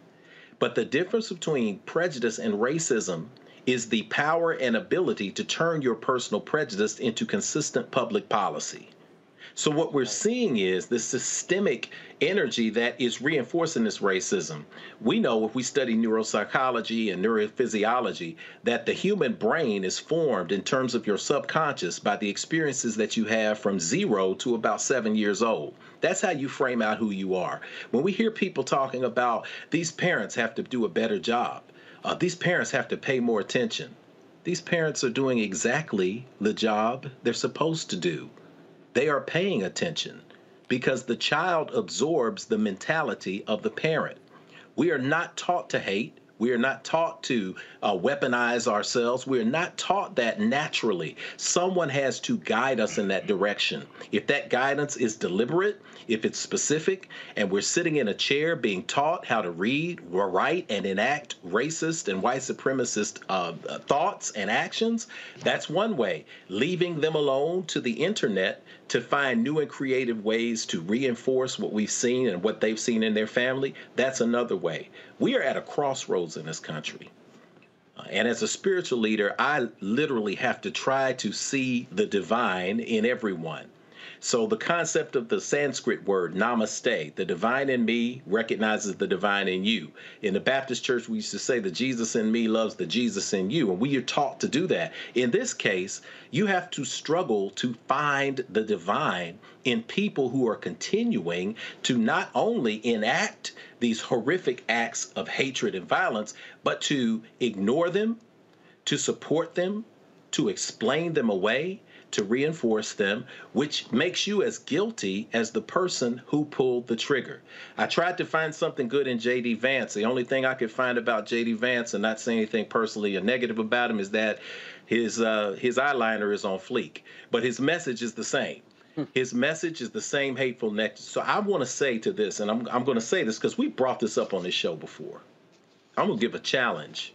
but the difference between prejudice and racism is the power and ability to turn your personal prejudice into consistent public policy. So, what we're seeing is the systemic energy that is reinforcing this racism. We know if we study neuropsychology and neurophysiology that the human brain is formed in terms of your subconscious by the experiences that you have from zero to about seven years old. That's how you frame out who you are. When we hear people talking about these parents have to do a better job, uh, these parents have to pay more attention. These parents are doing exactly the job they're supposed to do. They are paying attention because the child absorbs the mentality of the parent. We are not taught to hate. We are not taught to uh, weaponize ourselves. We are not taught that naturally. Someone has to guide us in that direction. If that guidance is deliberate, if it's specific, and we're sitting in a chair being taught how to read, write, and enact racist and white supremacist uh, thoughts and actions, that's one way. Leaving them alone to the internet to find new and creative ways to reinforce what we've seen and what they've seen in their family, that's another way. We are at a crossroads in this country. Uh, and as a spiritual leader, I literally have to try to see the divine in everyone. So the concept of the Sanskrit word namaste, the divine in me recognizes the divine in you. In the Baptist church, we used to say the Jesus in me loves the Jesus in you, and we are taught to do that. In this case, you have to struggle to find the divine in people who are continuing to not only enact these horrific acts of hatred and violence, but to ignore them, to support them, to explain them away, to reinforce them, which makes you as guilty as the person who pulled the trigger. I tried to find something good in J.D. Vance. The only thing I could find about J.D. Vance, and not saying anything personally or negative about him, is that his uh, his eyeliner is on fleek, but his message is the same. Hmm. His message is the same hateful next. So I want to say to this, and I'm, I'm going to say this because we brought this up on this show before. I'm going to give a challenge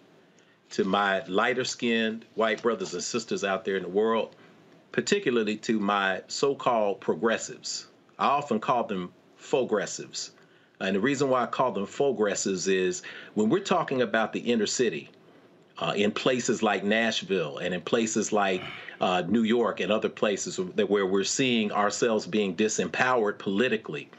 to my lighter skinned white brothers and sisters out there in the world particularly to my so called progressives. I often call them progressives. And the reason why I call them progressives is when we're talking about the inner city, uh, in places like Nashville and in places like uh, New York and other places that where we're seeing ourselves being disempowered politically,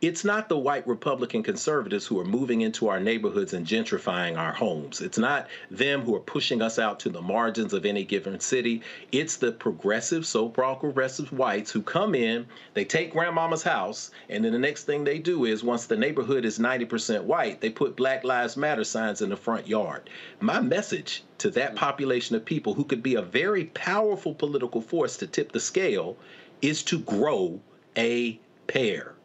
it's not the white Republican conservatives who are moving into our neighborhoods and gentrifying our homes. It's not them who are pushing us out to the margins of any given city. It's the progressive, so called progressive whites who come in, they take grandmama's house, and then the next thing they do is once the neighborhood is 90% white, they put Black Lives Matter signs in the front yard. My message to that mm. population of people who could be a very powerful political force to tip the scale is to grow a pair.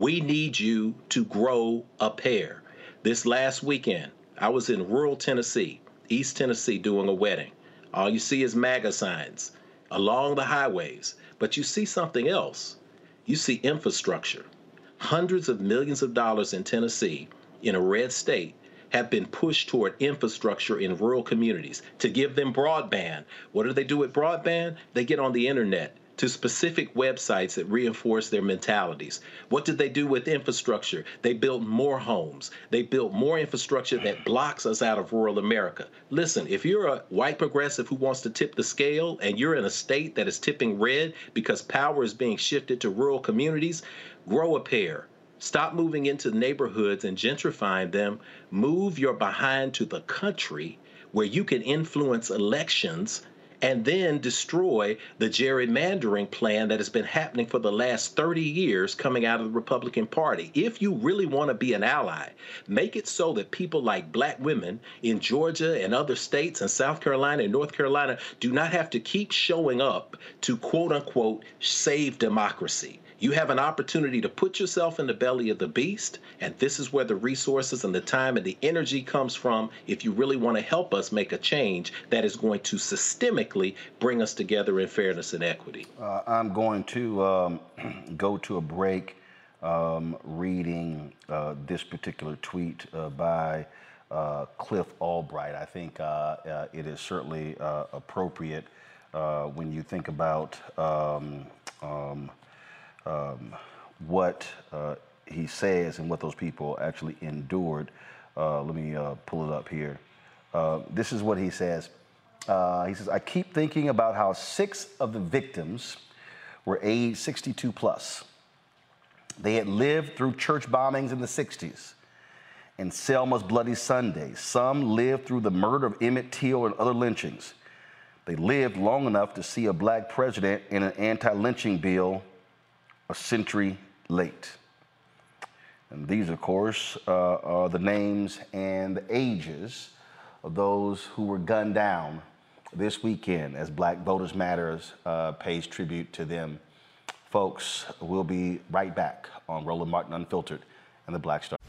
We need you to grow a pair. This last weekend, I was in rural Tennessee, East Tennessee, doing a wedding. All you see is MAGA signs along the highways, but you see something else. You see infrastructure. Hundreds of millions of dollars in Tennessee, in a red state, have been pushed toward infrastructure in rural communities to give them broadband. What do they do with broadband? They get on the internet to specific websites that reinforce their mentalities. What did they do with infrastructure? They built more homes. They built more infrastructure that blocks us out of rural America. Listen, if you're a white progressive who wants to tip the scale and you're in a state that is tipping red because power is being shifted to rural communities, grow a pair. Stop moving into neighborhoods and gentrifying them. Move your behind to the country where you can influence elections and then destroy the gerrymandering plan that has been happening for the last 30 years coming out of the Republican Party. If you really want to be an ally, make it so that people like black women in Georgia and other states and South Carolina and North Carolina do not have to keep showing up to quote unquote save democracy. You have an opportunity to put yourself in the belly of the beast, and this is where the resources and the time and the energy comes from if you really want to help us make a change that is going to systemically bring us together in fairness and equity. Uh, I'm going to um, go to a break um, reading uh, this particular tweet uh, by uh, Cliff Albright. I think uh, uh, it is certainly appropriate when you think about. Um, um, um, what uh, he says and what those people actually endured. Uh, let me uh, pull it up here. Uh, this is what he says. Uh, he says, I keep thinking about how six of the victims were age 62 plus. They had lived through church bombings in the 60s and Selma's Bloody Sunday. Some lived through the murder of Emmett Till and other lynchings. They lived long enough to see a black president in an anti lynching bill a century late. And these, of course, uh, are the names and the ages of those who were gunned down this weekend as Black Voters Matters uh, pays tribute to them. Folks, we'll be right back on Roland Martin Unfiltered and the Black Star.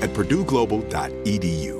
at purdueglobal.edu.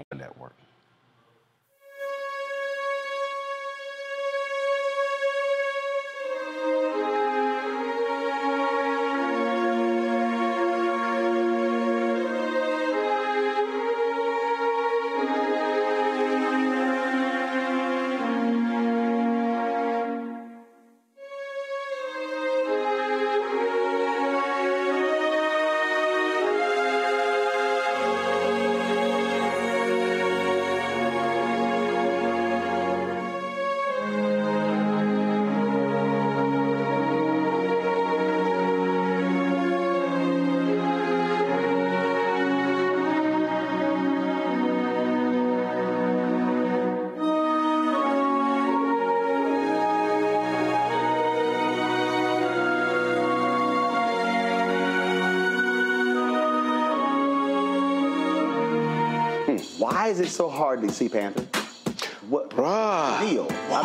Network. Why is it so hard to see Panther? What deal? I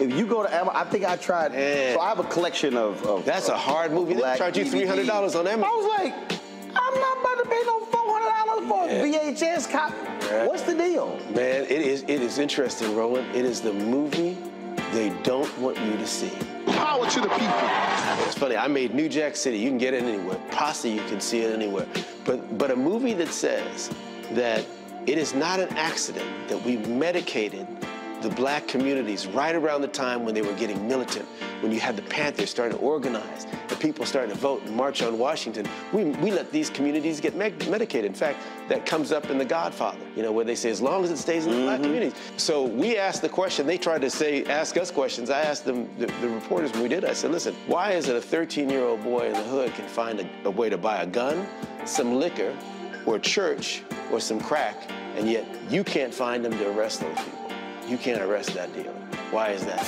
mean, if you go to Amazon, I think I tried. So I have a collection of. of That's a hard of movie. They black charge you $300 on Amazon. I was like, I'm not about to pay no four hundred dollars for a VHS copy. What's the deal? Man, it is it is interesting, Roland. It is the movie they don't want you to see. Power to the people. It's funny. I made New Jack City. You can get it anywhere. Posse, you can see it anywhere. But but a movie that says that it is not an accident that we medicated the black communities right around the time when they were getting militant, when you had the Panthers starting to organize and people starting to vote and march on Washington. We, we let these communities get med- medicated. In fact, that comes up in The Godfather, you know, where they say, as long as it stays in the black mm-hmm. communities. So we asked the question, they tried to say, ask us questions. I asked them, the, the reporters when we did, I said, listen, why is it a 13 year old boy in the hood can find a, a way to buy a gun, some liquor, or church, or some crack, and yet you can't find them to arrest those people? You can't arrest that dealer. Why is that?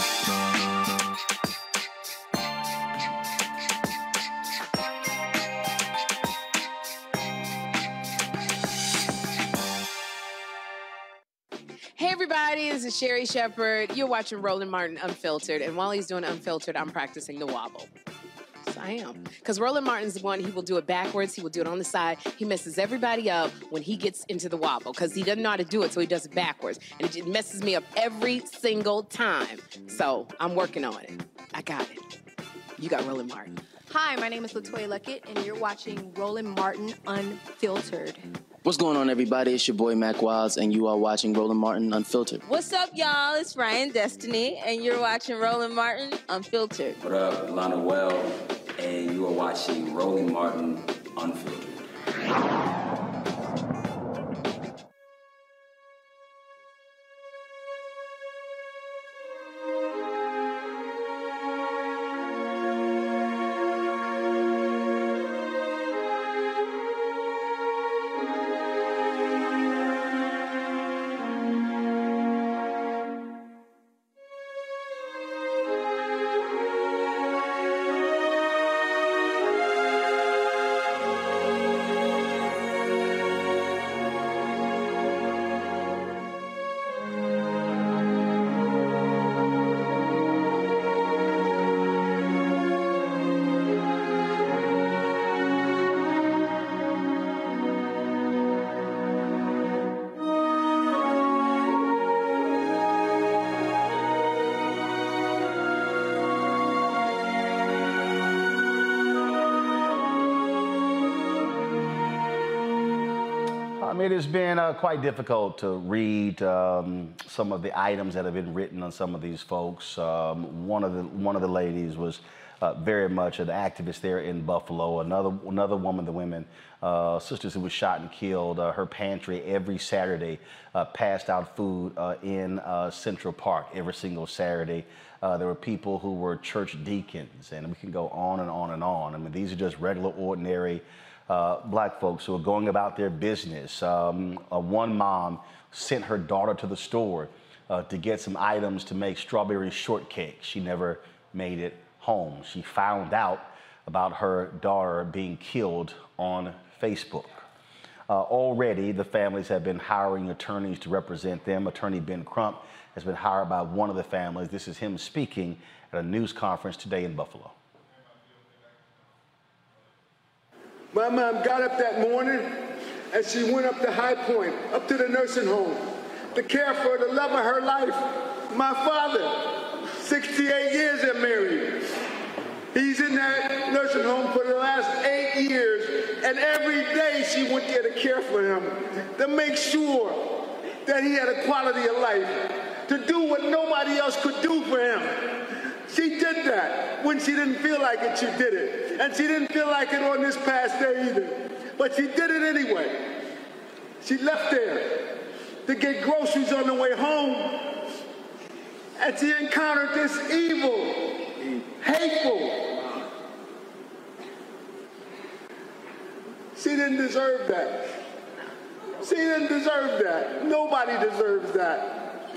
Hey everybody, this is Sherri Shepherd. You're watching Roland Martin Unfiltered, and while he's doing Unfiltered, I'm practicing the wobble. I am. Because Roland Martin's the one, he will do it backwards, he will do it on the side. He messes everybody up when he gets into the wobble because he doesn't know how to do it, so he does it backwards. And it messes me up every single time. So I'm working on it. I got it. You got Roland Martin. Hi, my name is LeToya Luckett, and you're watching Roland Martin Unfiltered. What's going on, everybody? It's your boy Mack Wilds, and you are watching Roland Martin Unfiltered. What's up, y'all? It's Ryan Destiny, and you're watching Roland Martin Unfiltered. What up, Lana Well, and you are watching Roland Martin Unfiltered. Quite difficult to read um, some of the items that have been written on some of these folks. Um, one of the one of the ladies was uh, very much an activist there in Buffalo. Another another woman, the women uh, sisters who was shot and killed. Uh, her pantry every Saturday uh, passed out food uh, in uh, Central Park every single Saturday. there were people who were church deacons, and we can go on and on and on. I mean, these are just regular, ordinary black folks who are going about their business. Um, one mom sent her daughter to the store to get some items to make strawberry shortcake. She never made it home. She found out about her daughter being killed on Facebook. Uh, already, the families have been hiring attorneys to represent them. Attorney Ben Crump has been hired by one of the families. This is him speaking at a news conference today in Buffalo. My mom got up that morning and she went up to High Point, up to the nursing home, to care for the love of her life, my father. 68 years they're married. He's in that nursing home for the last eight years, and every day she went there to care for him, to make sure that he had a quality of life, to do what nobody else could do for him. She did that. When she didn't feel like it, she did it. And she didn't feel like it on this past day either. But she did it anyway. She left there to get groceries on the way home. And she encountered this evil, hateful, She didn't deserve that. She didn't deserve that. Nobody deserves that.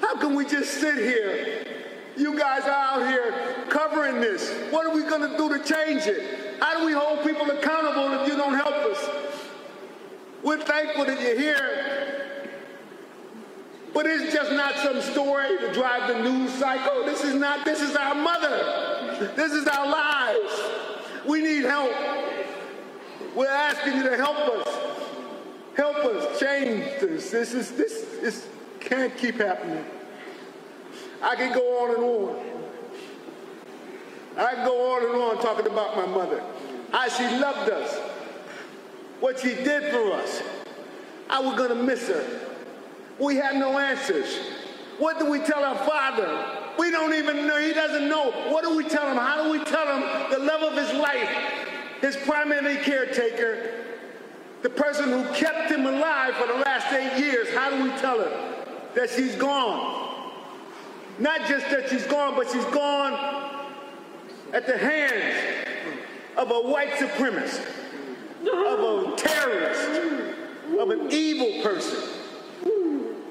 How can we just sit here? You guys are out here covering this. What are we going to do to change it? How do we hold people accountable if you don't help us? We're thankful that you're here. But it's just not some story to drive the news cycle. This is not, this is our mother. This is our lives. We need help. We're asking you to help us. Help us change this. This is this this can't keep happening. I can go on and on. I can go on and on talking about my mother. How she loved us. What she did for us. How we're gonna miss her. We have no answers. What do we tell our father? We don't even know. He doesn't know. What do we tell him? How do we tell him the love of his life his primary caretaker, the person who kept him alive for the last eight years, how do we tell her that she's gone? Not just that she's gone, but she's gone at the hands of a white supremacist, of a terrorist, of an evil person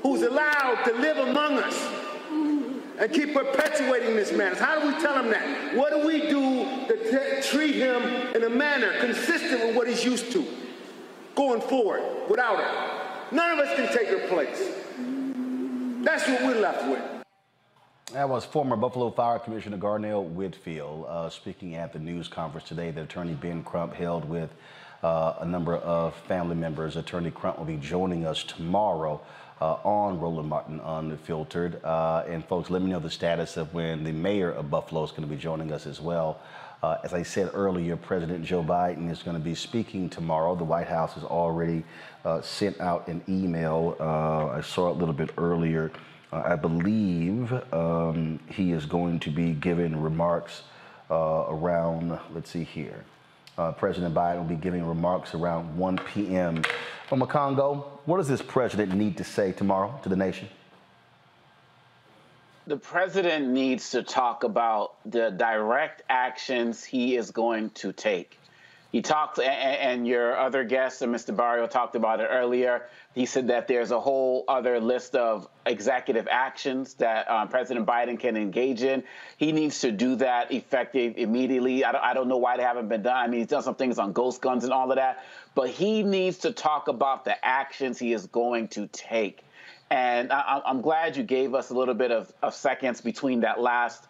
who's allowed to live among us and keep perpetuating this madness? How do we tell him that? What do we do to treat him in a manner consistent with what he's used to going forward without her? None of us can take her place. That's what we're left with. That was former Buffalo Fire Commissioner Garnell Whitfield uh, speaking at the news conference today that Attorney Ben Crump held with uh, a number of family members. Attorney Crump will be joining us tomorrow uh, on Roland Martin Unfiltered. Uh, and folks, let me know the status of when the mayor of Buffalo is going to be joining us as well. Uh, as I said earlier, President Joe Biden is going to be speaking tomorrow. The White House has already uh, sent out an email. I saw it a little bit earlier. Uh, I believe um, he is going to be giving remarks around, let's see here. President Biden will be giving remarks around 1 p.m. Omekongo, what does this president need to say tomorrow to the nation? The president needs to talk about the direct actions he is going to take. He talked, and your other guest, Mr. Barrio, talked about it earlier. He said that there's a whole other list of executive actions that um, President Biden can engage in. He needs to do that effective immediately. I don't, I don't know why they haven't been done. I mean, he's done some things on ghost guns and all of that, but he needs to talk about the actions he is going to take. And I, am glad you gave us a little bit of, of seconds between that last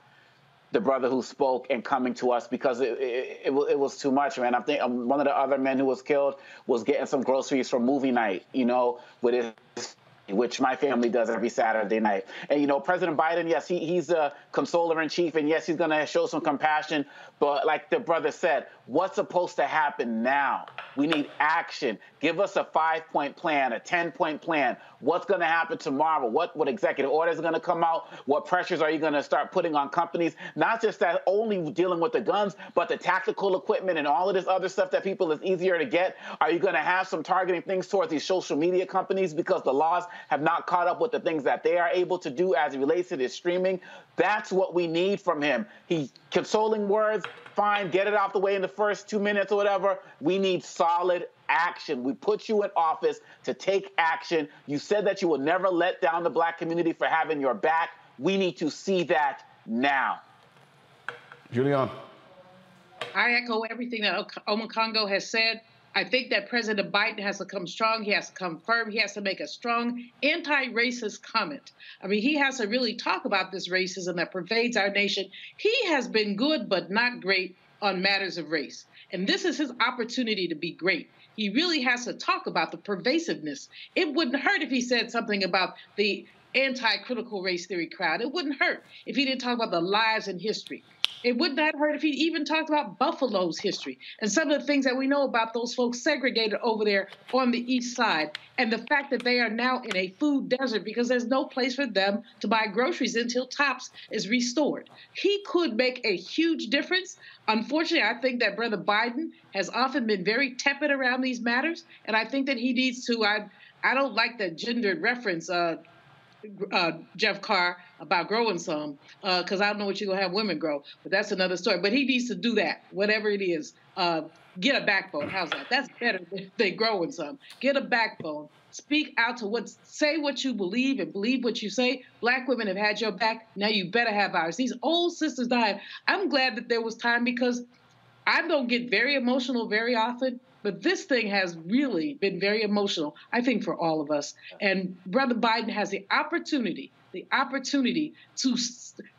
the brother who spoke and coming to us because it, it, it, it was too much, man. I think um, one of the other men who was killed was getting some groceries for movie night, you know, with his which my family does every Saturday night. And you know, President Biden, yes, he, he's a consoler in chief, and yes, he's going to show some compassion. But like the brother said, what's supposed to happen now? We need action. Give us a five-point plan, a ten-point plan. What's going to happen tomorrow? What what executive orders are going to come out? What pressures are you going to start putting on companies? Not just that only dealing with the guns, but the tactical equipment and all of this other stuff that people is easier to get. Are you going to have some targeting things towards these social media companies because the laws have not caught up with the things that they are able to do as it relates to this streaming. That's what we need from him. He consoling words, fine, get it off the way in the first two minutes or whatever. We need solid action. We put you in office to take action. You said that you will never let down the black community for having your back. We need to see that now. Julianne. I echo everything that Omekongo has said. I think that President Biden has to come strong. He has to come firm. He has to make a strong anti racist comment. I mean, he has to really talk about this racism that pervades our nation. He has been good, but not great on matters of race. And this is his opportunity to be great. He really has to talk about the pervasiveness. It wouldn't hurt if he said something about the anti critical race theory crowd. It wouldn't hurt if he didn't talk about the lives and history. It would not hurt if he even talked about Buffalo's history and some of the things that we know about those folks segregated over there on the east side and the fact that they are now in a food desert because there's no place for them to buy groceries until TOPS is restored. He could make a huge difference. Unfortunately, I think that Brother Biden has often been very tepid around these matters, and I think that he needs to. I, I don't like the gendered reference. Uh, uh, Jeff Carr about growing some because uh, I don't know what you're gonna have women grow, but that's another story. But he needs to do that, whatever it is. Uh, get a backbone. How's that? That's better than growing some. Get a backbone. Speak out to what, say what you believe and believe what you say. Black women have had your back. Now you better have ours. These old sisters died. I'm glad that there was time because I don't get very emotional very often, but this thing has really been very emotional, I think, for all of us. And Brother Biden has the opportunity, the opportunity to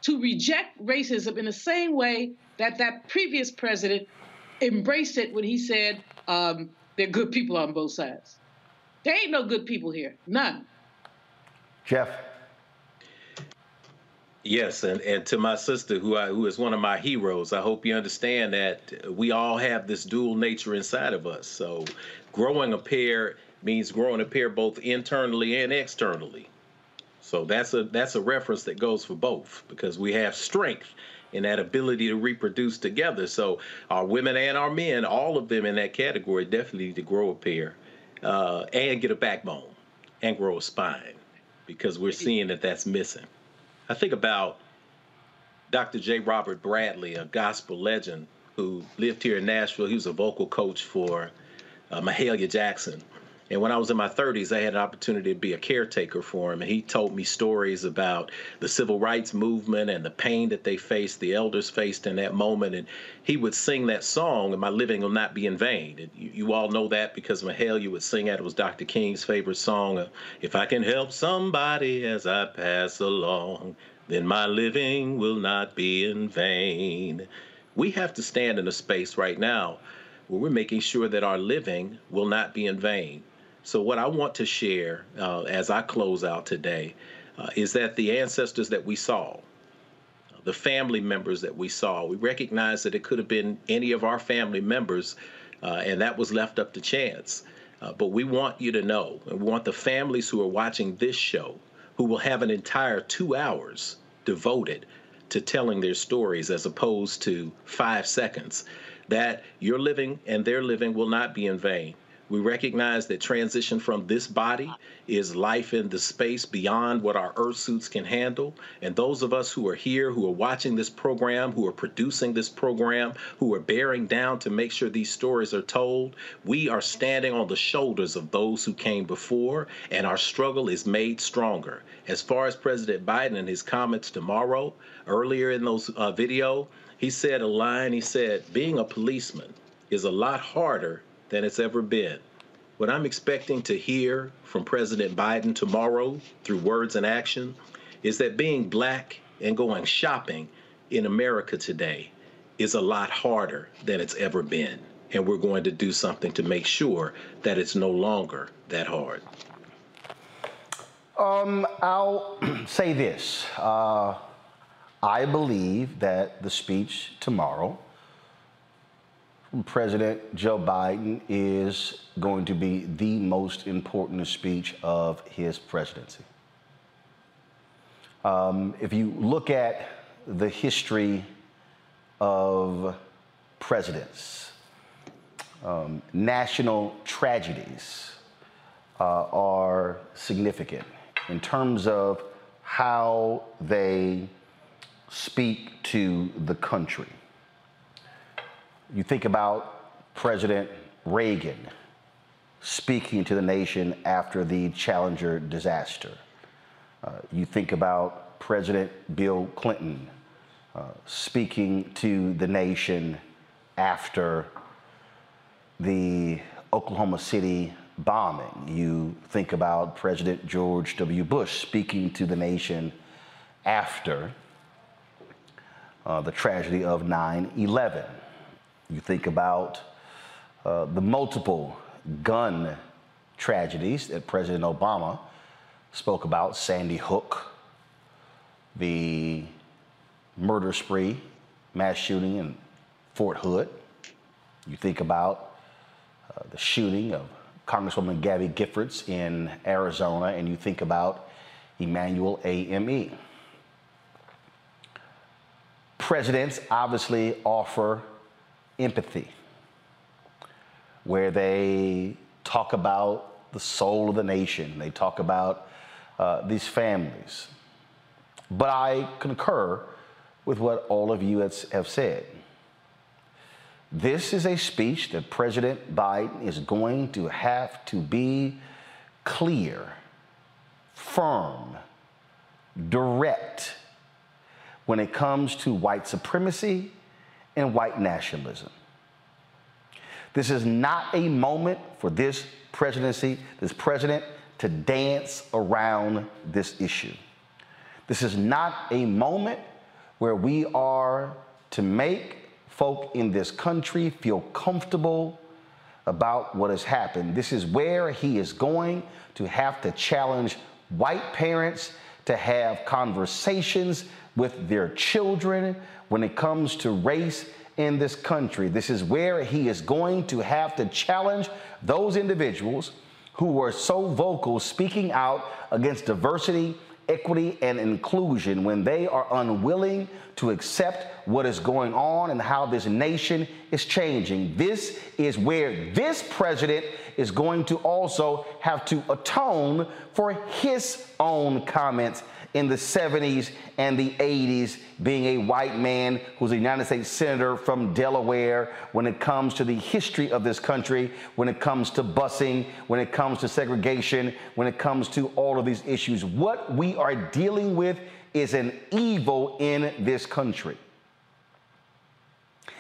to reject racism in the same way that that previous president embraced it when he said um, there are good people on both sides. There ain't no good people here, none. Jeff. Yes, and, and to my sister, who I, who is one of my heroes, I hope you understand that we all have this dual nature inside of us. So, growing a pair means growing a pair both internally and externally. So that's a that's a reference that goes for both because we have strength in that ability to reproduce together. So our women and our men, all of them in that category, definitely need to grow a pair uh, and get a backbone and grow a spine because we're seeing that that's missing. I think about Dr. J. Robert Bradley, a gospel legend who lived here in Nashville. He was a vocal coach for uh, Mahalia Jackson. And when I was in my 30s, I had an opportunity to be a caretaker for him. And he told me stories about the civil rights movement and the pain that they faced, the elders faced in that moment. And he would sing that song, and my living will not be in vain. And you, you all know that because Mahalia would sing it. It was Dr. King's favorite song. If I can help somebody as I pass along, then my living will not be in vain. We have to stand in a space right now where we're making sure that our living will not be in vain. So, what I want to share uh, as I close out today uh, is that the ancestors that we saw, the family members that we saw, we recognize that it could have been any of our family members, uh, and that was left up to chance. Uh, but we want you to know, and we want the families who are watching this show, who will have an entire two hours devoted to telling their stories as opposed to five seconds, that your living and their living will not be in vain. We recognize that transition from this body is life in the space beyond what our earth suits can handle. And those of us who are here, who are watching this program, who are producing this program, who are bearing down to make sure these stories are told, we are standing on the shoulders of those who came before, and our struggle is made stronger. As far as President Biden and his comments tomorrow, earlier in those uh, video, he said a line. He said, "Being a policeman is a lot harder than it's ever been. What I'm expecting to hear from President Biden tomorrow through words and action is that being black and going shopping in America today is a lot harder than it's ever been. And we're going to do something to make sure that it's no longer that hard. Um, I'll say this. Uh, I believe that the speech tomorrow President Joe Biden is going to be the most important speech of his presidency. Um, if you look at the history of presidents, um, national tragedies uh, are significant in terms of how they speak to the country. You think about President Reagan speaking to the nation after the Challenger disaster. Uh, you think about President Bill Clinton uh, speaking to the nation after the Oklahoma City bombing. You think about President George W. Bush speaking to the nation after uh, the tragedy of 9 11. You think about uh, the multiple gun tragedies that President Obama spoke about Sandy Hook, the murder spree, mass shooting in Fort Hood. You think about uh, the shooting of Congresswoman Gabby Giffords in Arizona, and you think about Emanuel AME. Presidents obviously offer empathy, where they talk about the soul of the nation, they talk about uh, these families. But I concur with what all of you have said. This is a speech that President Biden is going to have to be clear, firm, direct when it comes to white supremacy and white nationalism. This is not a moment for this presidency, this president, to dance around this issue. This is not a moment where we are to make folk in this country feel comfortable about what has happened. This is where he is going to have to challenge white parents to have conversations with their children when it comes to race in this country. This is where he is going to have to challenge those individuals who were so vocal speaking out against diversity, equity, and inclusion when they are unwilling to accept what is going on and how this nation is changing. This is where this president is going to also have to atone for his own comments in the 70s and the 80s, being a white man who's a United States Senator from Delaware, when it comes to the history of this country, when it comes to busing, when it comes to segregation, when it comes to all of these issues. What we are dealing with is an evil in this country.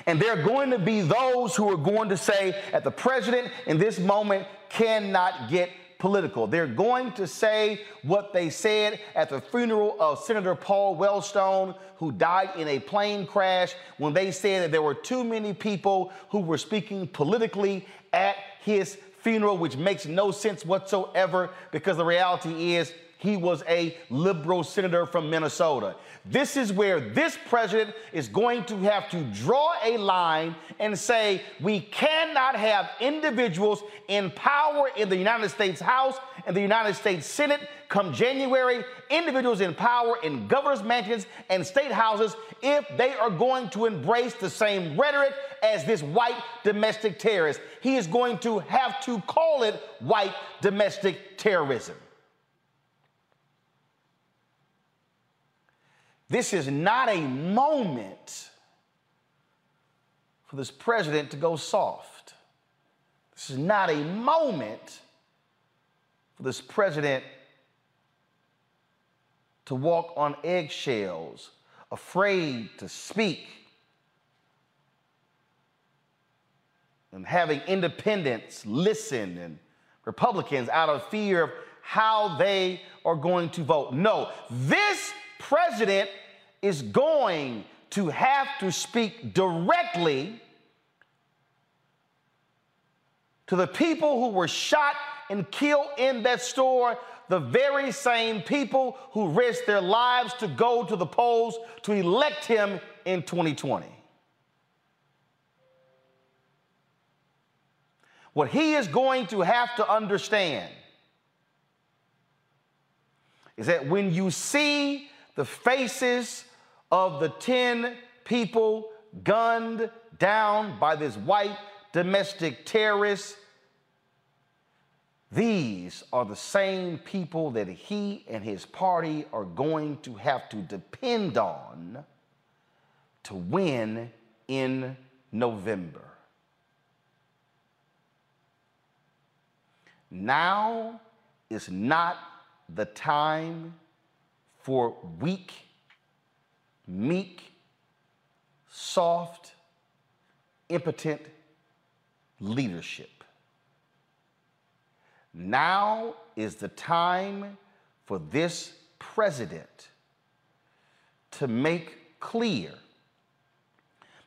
And there are going to be those who are going to say that the president in this moment cannot get political. They're going to say what they said at the funeral of Senator Paul Wellstone, who died in a plane crash, when they said that there were too many people who were speaking politically at his funeral, which makes no sense whatsoever because the reality is he was a liberal senator from Minnesota. This is where this president is going to have to draw a line and say we cannot have individuals in power in the United States House and the United States Senate come January, individuals in power in governor's mansions and state houses if they are going to embrace the same rhetoric as this white domestic terrorist. He is going to have to call it white domestic terrorism. This is not a moment for this president to go soft. This is not a moment for this president to walk on eggshells, afraid to speak, and having independents listen and Republicans out of fear of how they are going to vote. No, this president is going to have to speak directly to the people who were shot and killed in that store the very same people who risked their lives to go to the polls to elect him in 2020. What he is going to have to understand is that when you see the faces of the 10 people gunned down by this white domestic terrorist, these are the same people that he and his party are going to have to depend on to win in November. Now is not the time for weak, meek, soft, impotent leadership. Now is the time for this president to make clear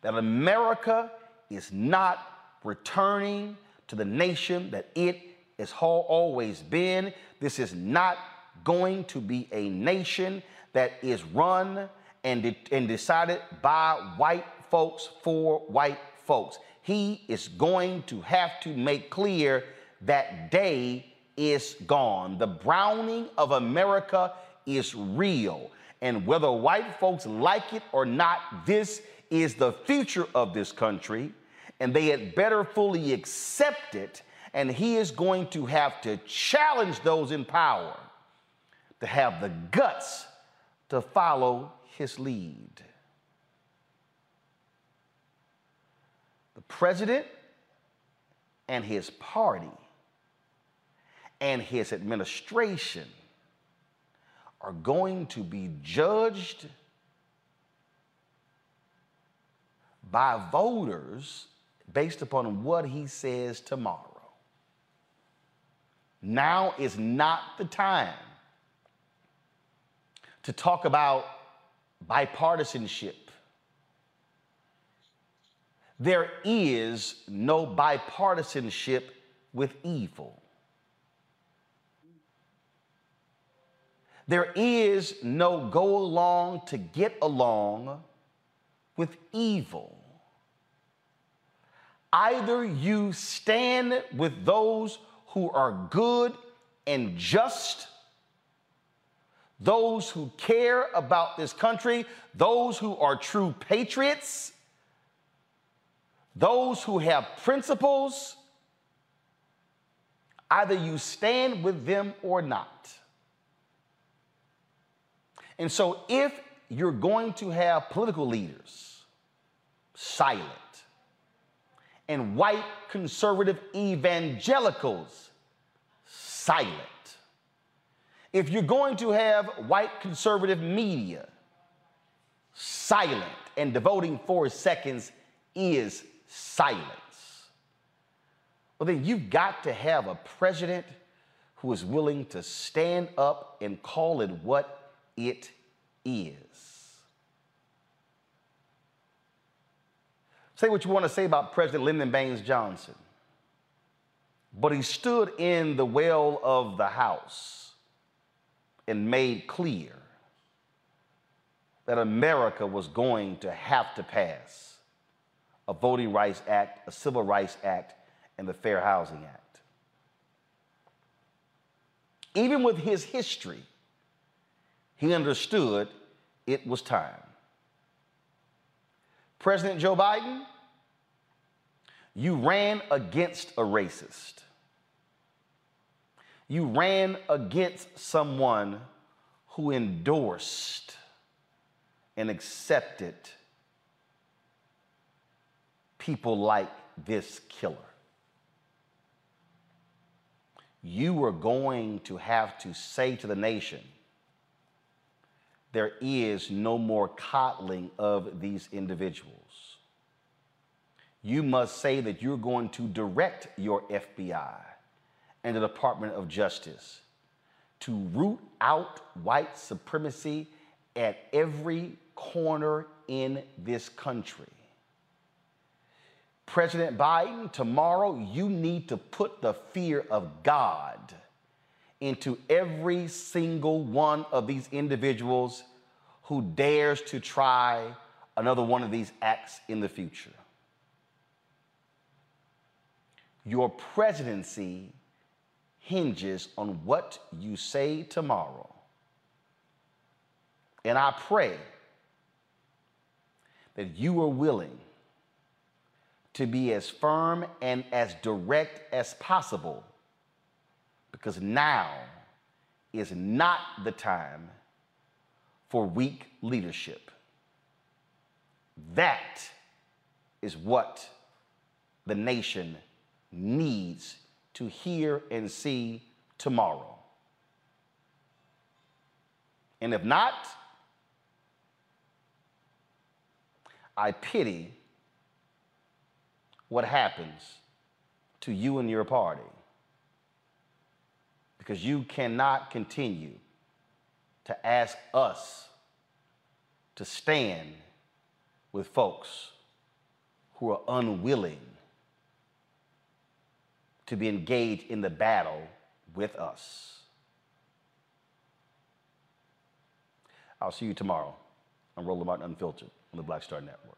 that America is not returning to the nation that it has always been. This is not going to be a nation that is run and, de- and decided by white folks for white folks. He is going to have to make clear that day is gone. The browning of America is real. And whether white folks like it or not, this is the future of this country. And they had better fully accept it. And he is going to have to challenge those in power to have the guts to follow his lead. The president and his party and his administration are going to be judged by voters based upon what he says tomorrow. Now is not the time to talk about bipartisanship. There is no bipartisanship with evil. There is no go along to get along with evil. Either you stand with those who are good and just, those who care about this country, those who are true patriots, those who have principles, either you stand with them or not. And so, if you're going to have political leaders silent and white conservative evangelicals silent, if you're going to have white conservative media silent and devoting four seconds is silence, well, then you've got to have a president who is willing to stand up and call it what it is. Say what you want to say about President Lyndon Baines Johnson, but he stood in the well of the House and made clear that America was going to have to pass a Voting Rights Act, a Civil Rights Act, and the Fair Housing Act. Even with his history, he understood it was time. President Joe Biden, you ran against a racist. You ran against someone who endorsed and accepted people like this killer. You were going to have to say to the nation, there is no more coddling of these individuals. You must say that you're going to direct your FBI and the Department of Justice to root out white supremacy at every corner in this country. President Biden, tomorrow you need to put the fear of God into every single one of these individuals who dares to try another one of these acts in the future. Your presidency hinges on what you say tomorrow. And I pray that you are willing to be as firm and as direct as possible because now is not the time for weak leadership. That is what the nation needs to hear and see tomorrow. And if not, I pity what happens to you and your party because you cannot continue to ask us to stand with folks who are unwilling to be engaged in the battle with us. I'll see you tomorrow on Roland Martin Unfiltered on the Black Star Network.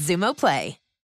Xumo Play.